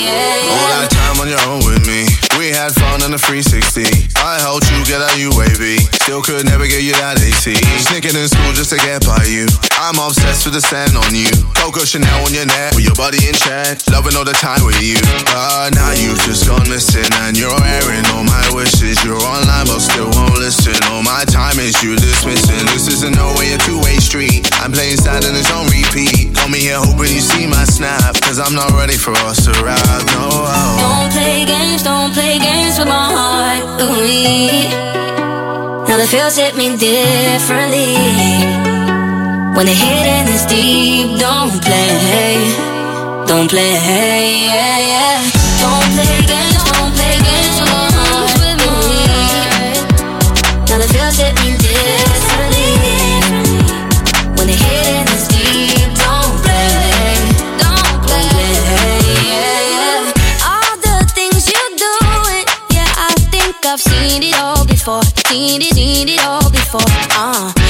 Yeah, All that time on your own with me. We had fun on the 360. I helped you get out UAV. Still could never get you that AT. Sneaking in school just to get by you. I'm obsessed with the sand on you. Coco Chanel on your neck with your body in check. Loving all the time with you. But now you've just gone missing and you're airing all my wishes. You're online but still won't listen. All my time is you dismissing. This isn't no way a two-way street. I'm playing sad and it's on repeat. Call me here hoping you see my snap. Cause I'm not ready for us to ride. No. Don't play games, don't play games with my heart. Ooh, now the feels hit me differently. When the hidden is deep, don't play. Don't play, yeah, yeah. Don't play games, don't play games with me. Now the feels hit me differently. When the hidden is deep, don't play. Don't play, yeah, yeah. All the things you're doing, yeah, I think I've seen it all before. Seen it, seen it all before, uh.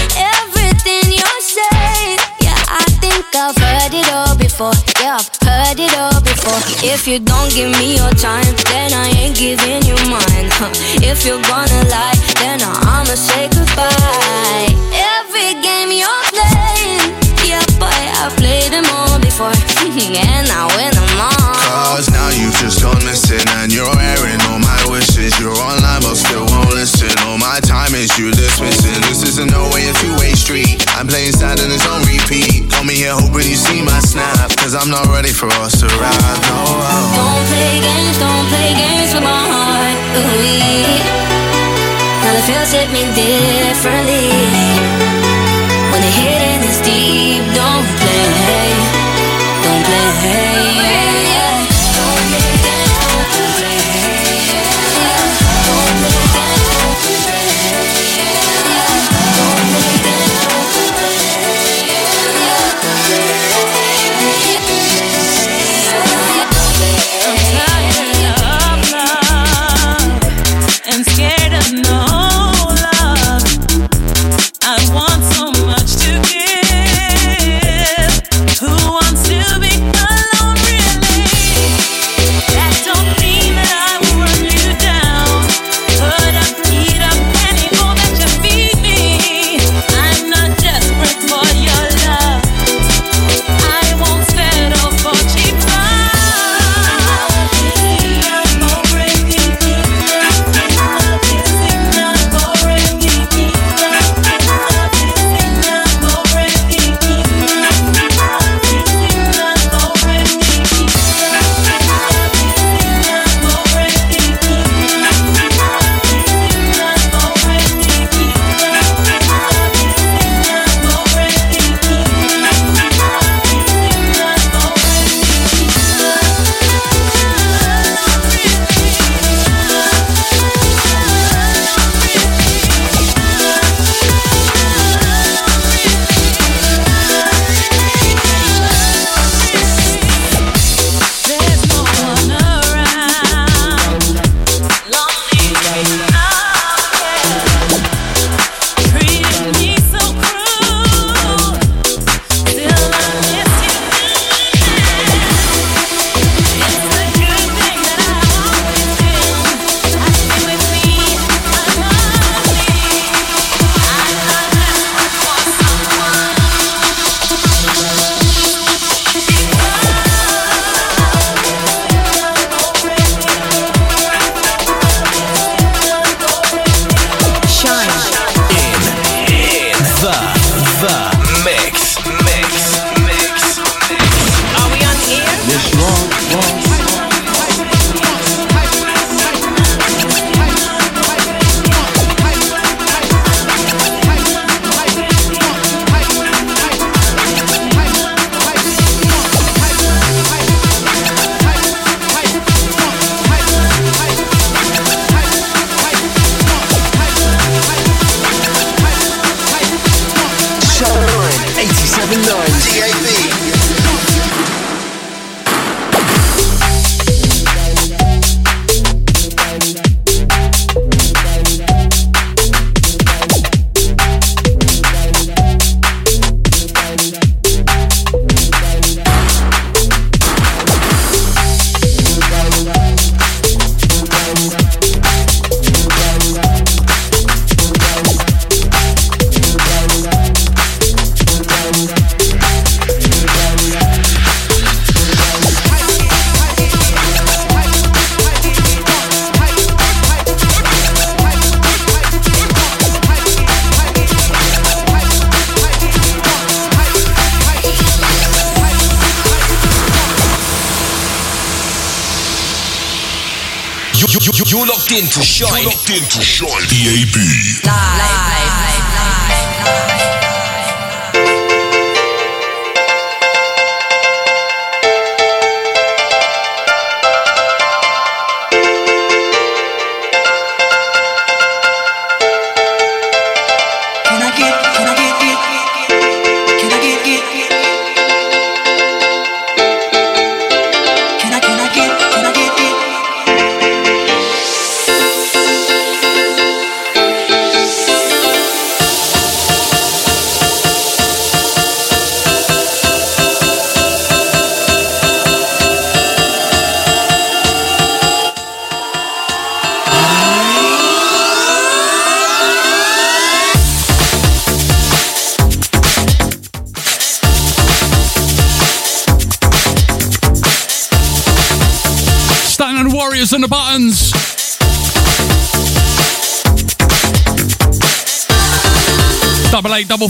before. Yeah, I've heard it all before. If you don't give me your time, then I ain't giving you mine. Huh. If you're gonna lie, then I'ma say goodbye. Every game you're playing yeah, boy, I've played them all before, (laughs) and I win them all. Cause now you've just gone missing and you're airing all my wishes. You're online but still won't listen. All my time is you dismissing. This isn't no way a two-way street. I'm playing sad and it's on repeat. Call me here hoping you see my snap. Cause I'm not ready for us to ride. No, Don't play games, don't play games with my heart. Ooh, now the feels hit me differently. Play, don't play.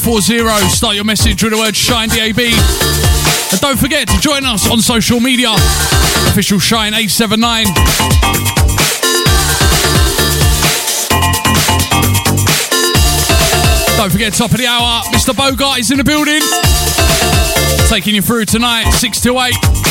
440. Start your message with the word Shine DAB. And don't forget to join us on social media. Official Shine 879. Don't forget, top of the hour, Mr. Bogart is in the building. Taking you through tonight, 6 to 8.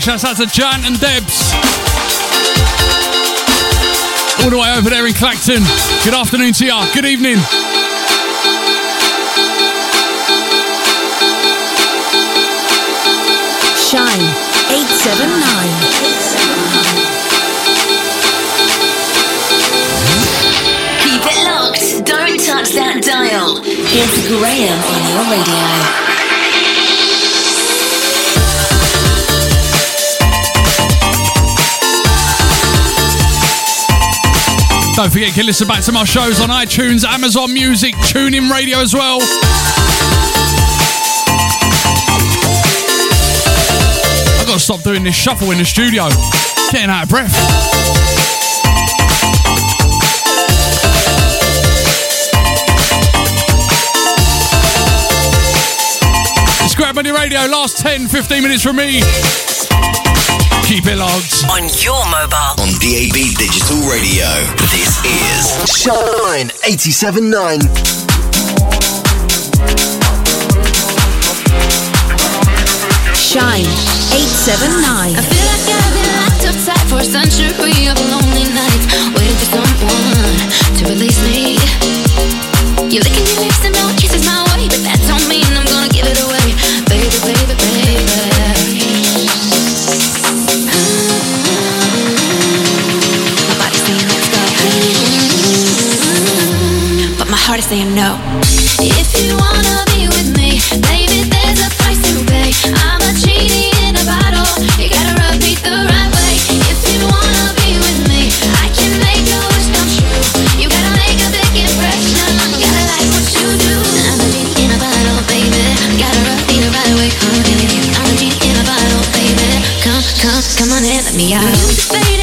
Big shouts out to Jan and Debs. All the way over there in Clacton. Good afternoon to you. Good evening. Shine 879. Keep it locked. Don't touch that dial. It's Graham on your radio. Don't forget you can listen back to my shows on iTunes, Amazon Music, TuneIn Radio as well. I've got to stop doing this shuffle in the studio. Getting out of breath. Grab Money Radio, last 10, 15 minutes from me. Keep it logged. On your mobile. On DAB Digital Radio. This is Shine 87.9. Shine 879. I feel like I've been locked up tight for a century of lonely nights, waiting for someone to release me. You're licking your lips saying no. If you wanna be with me, baby, there's a price to pay. I'm a genie in a bottle. You gotta rub me the right way. If you wanna be with me, I can make your wish come true. You gotta make a big impression. Gotta like what you do. I'm a genie in a bottle, baby. Gotta the right way, honey. I'm a genie in a bottle, baby. Come, come, come on let me out.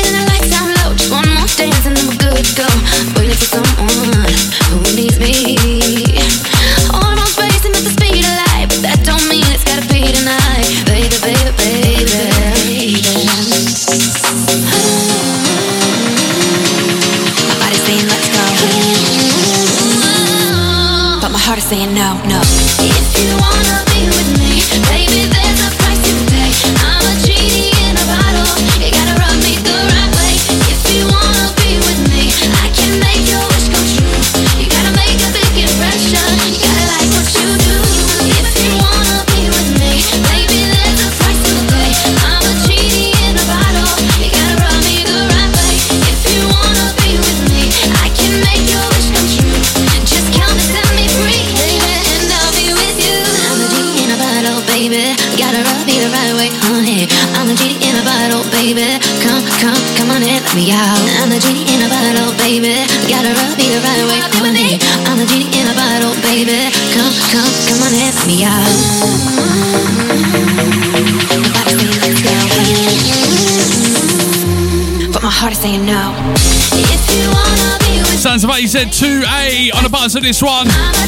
Said 2A on the buttons of this one.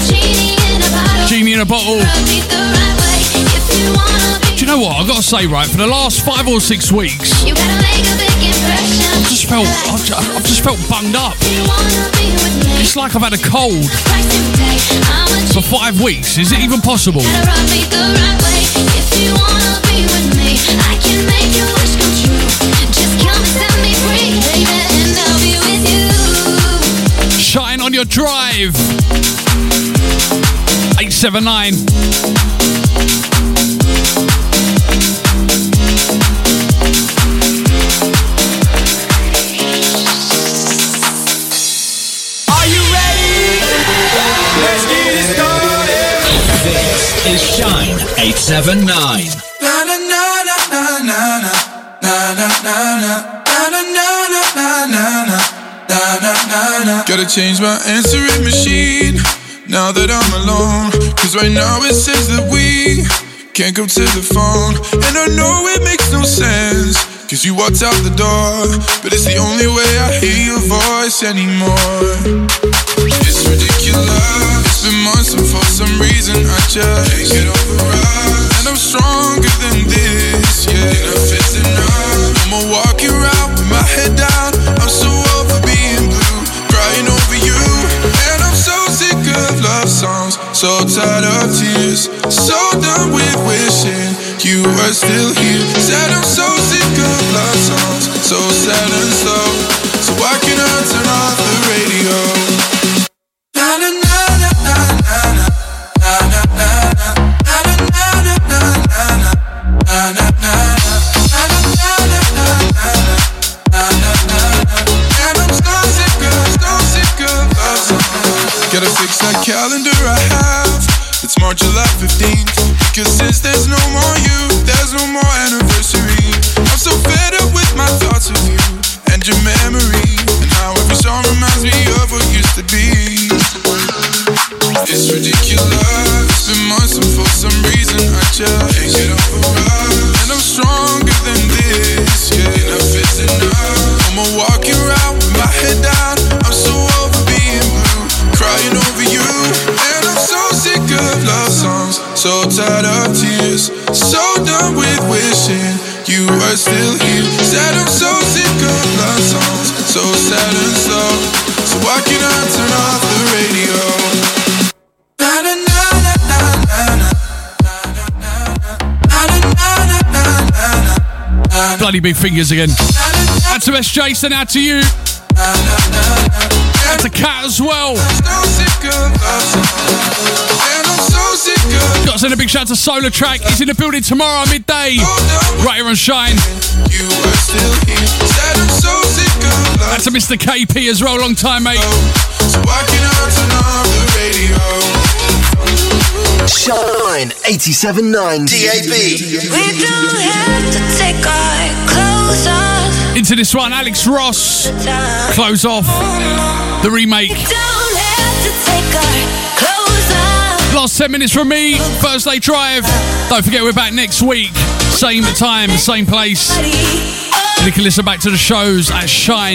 Genie in a bottle. Genie in a bottle. Rub me the right you Do you know what? I've got to say, right, for the last five or six weeks, You gotta make a big impression. I've just felt, I've, ju- I've just felt bunged up. You wanna be with me. It's like I've had a cold Price to pay. I'm a for five weeks. Is it even possible? 979. is Shine Gotta change my answering machine now that I'm alone. Cause right now it says that we can't come to the phone. And I know it makes no sense. Cause you walked out the door. But it's the only way I hear your voice anymore. It's ridiculous. It's been months and for some reason I just can't get over us. And I'm stronger than this, yeah. Enough is enough. I'ma walk so tired of tears, so done with wishing you were still here. Said I'm so sick of love songs, so sad and slow. Fingers again. Out to S. Jason, out to you. Out to Cat as well. Got to send a big shout to Solar Track. He's in the building tomorrow at midday. Right here on Shine. That's a Mr. KP as well. Long time, mate. Shine 87.9 DAB. We don't have to take our clothes off. Into this one, Alex Ross. Close off the remake. Don't have to take our clothes off. Last 10 minutes from me. Thursday drive. Don't forget, we're back next week. Same time, same place. You can listen back to the shows at shinedab.com.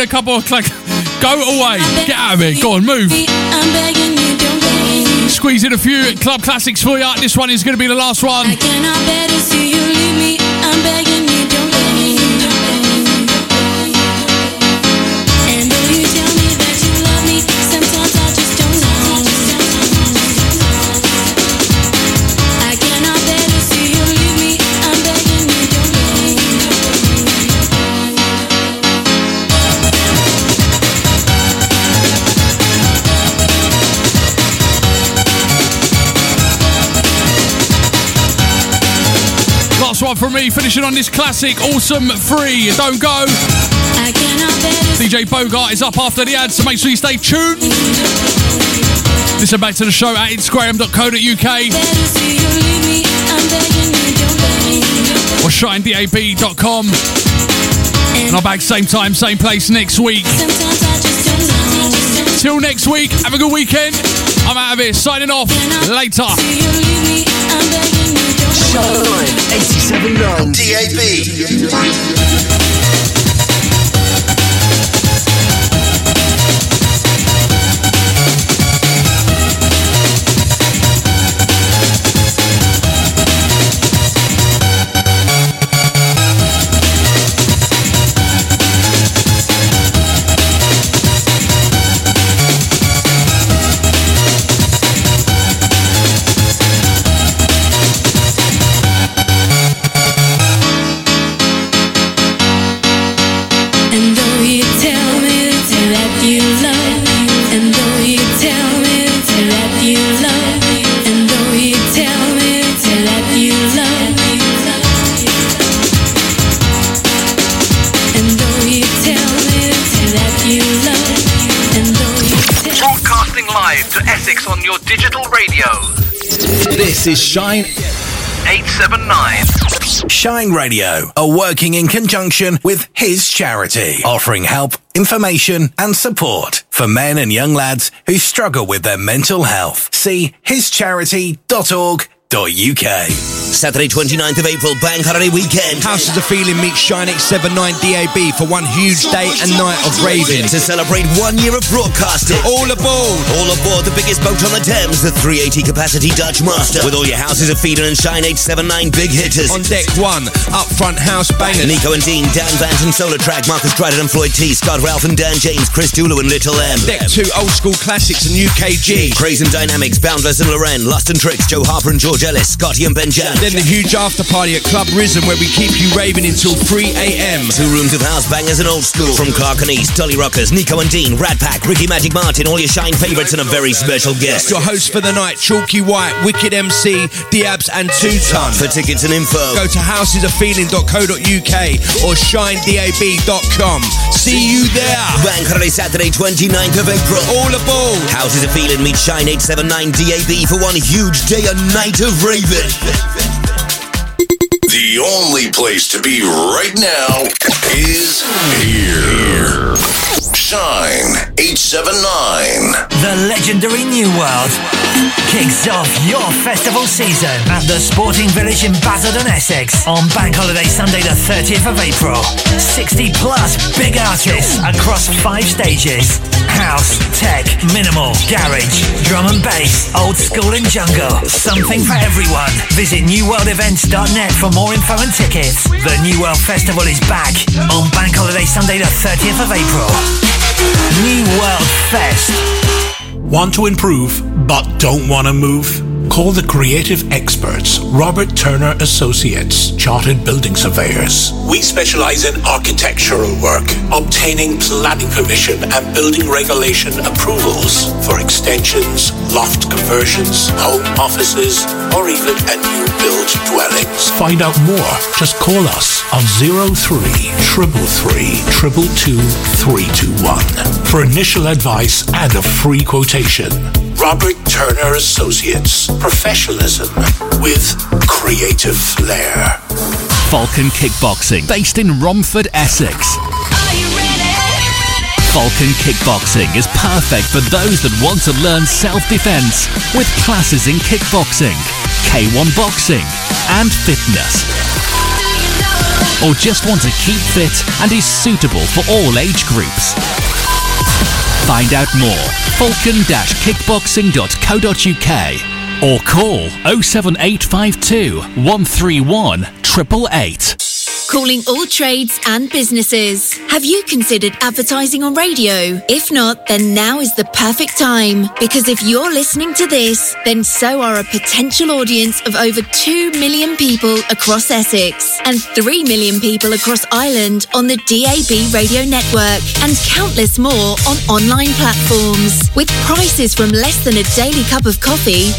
a couple of like, go away, get out of here, go on, move. I'm begging you, don't. Squeeze in a few club classics for you. This one is going to be the last one. One from me, finishing on this classic, Awesome 3. Don't go. DJ Bogart is up after the ad, so make sure you stay tuned. Listen back to the show at instagram.co.uk or shinedab.com. And I'm back same time, same place next week. Till next week, have a good weekend. I'm out of here, signing off. Later. Shine 87.9 DAB. This is Shine 879. Shine Radio are working in conjunction with his charity, offering help, information, and support for men and young lads who struggle with their mental health. See hischarity.org.uk. Saturday 29th of April, Bank Holiday Weekend. Houses of Feeling meets Shine 879 DAB for one huge day and night of raving. To celebrate one year of broadcasting. All aboard! All aboard the biggest boat on the Thames, the 380 capacity Dutch Master. With all your houses of Feeling and Shine 879 big hitters. On deck one, up front house bangers. Nico and Dean, Dan Vance and Solar Track, Marcus Dryden and Floyd T, Scott Ralph and Dan James, Chris Dulu and Little M. Deck two, old school classics and UKG. Craze and Dynamics, Boundless and Loren, Lust and Tricks, Joe Harper and George Scotty and Ben Jan. Then the huge after party at Club Risen where we keep you raving until 3 a.m. Two rooms of house bangers and old school. From Clark and East, Dolly Rockers, Nico and Dean, Rat Pack, Ricky Magic Martin, all your Shine favourites and a very special guest. Your host for the night, Chalky White, Wicked MC, Diabs and Two Ton. For tickets and info, Go to housesoffeeling.co.uk or shinedab.com. See you there. Bank Holiday Saturday 29th of April. All aboard. Houses of Feeling meet Shine 879 DAB for one huge day and night of raving. The only place to be right now is here. Shine 879. The legendary New World kicks off your festival season at the Sporting Village in Basildon, Essex on Bank Holiday Sunday, the 30th of April. 60 plus big artists across five stages house, tech, minimal, garage, drum and bass, old school and jungle. Something for everyone. Visit newworldevents.net for more info and tickets. The New World Festival is back on Bank Holiday Sunday, the 30th of April. New World Fest. Want to improve but don't want to move? Call the creative experts, Robert Turner Associates, Chartered Building Surveyors. We specialize in architectural work, obtaining planning permission and building regulation approvals for extensions, loft conversions, home offices, or even a new build dwellings. Find out more. Just call us on 03 333 222 321 for initial advice and a free quotation. Robert Turner Associates. Professionalism with creative flair. Falcon Kickboxing, based in Romford, Essex. Falcon Kickboxing is perfect for those that want to learn self-defense with classes in kickboxing, K1 boxing, and fitness. or just want to keep fit and is suitable for all age groups. Find out more falcon-kickboxing.co.uk or call 07852 131 888. Calling all trades and businesses. Have you considered advertising on radio? If not, then now is the perfect time. Because if you're listening to this, then so are a potential audience of over 2 million people across Essex and 3 million people across Ireland on the DAB radio network and countless more on online platforms. With prices from less than a daily cup of coffee,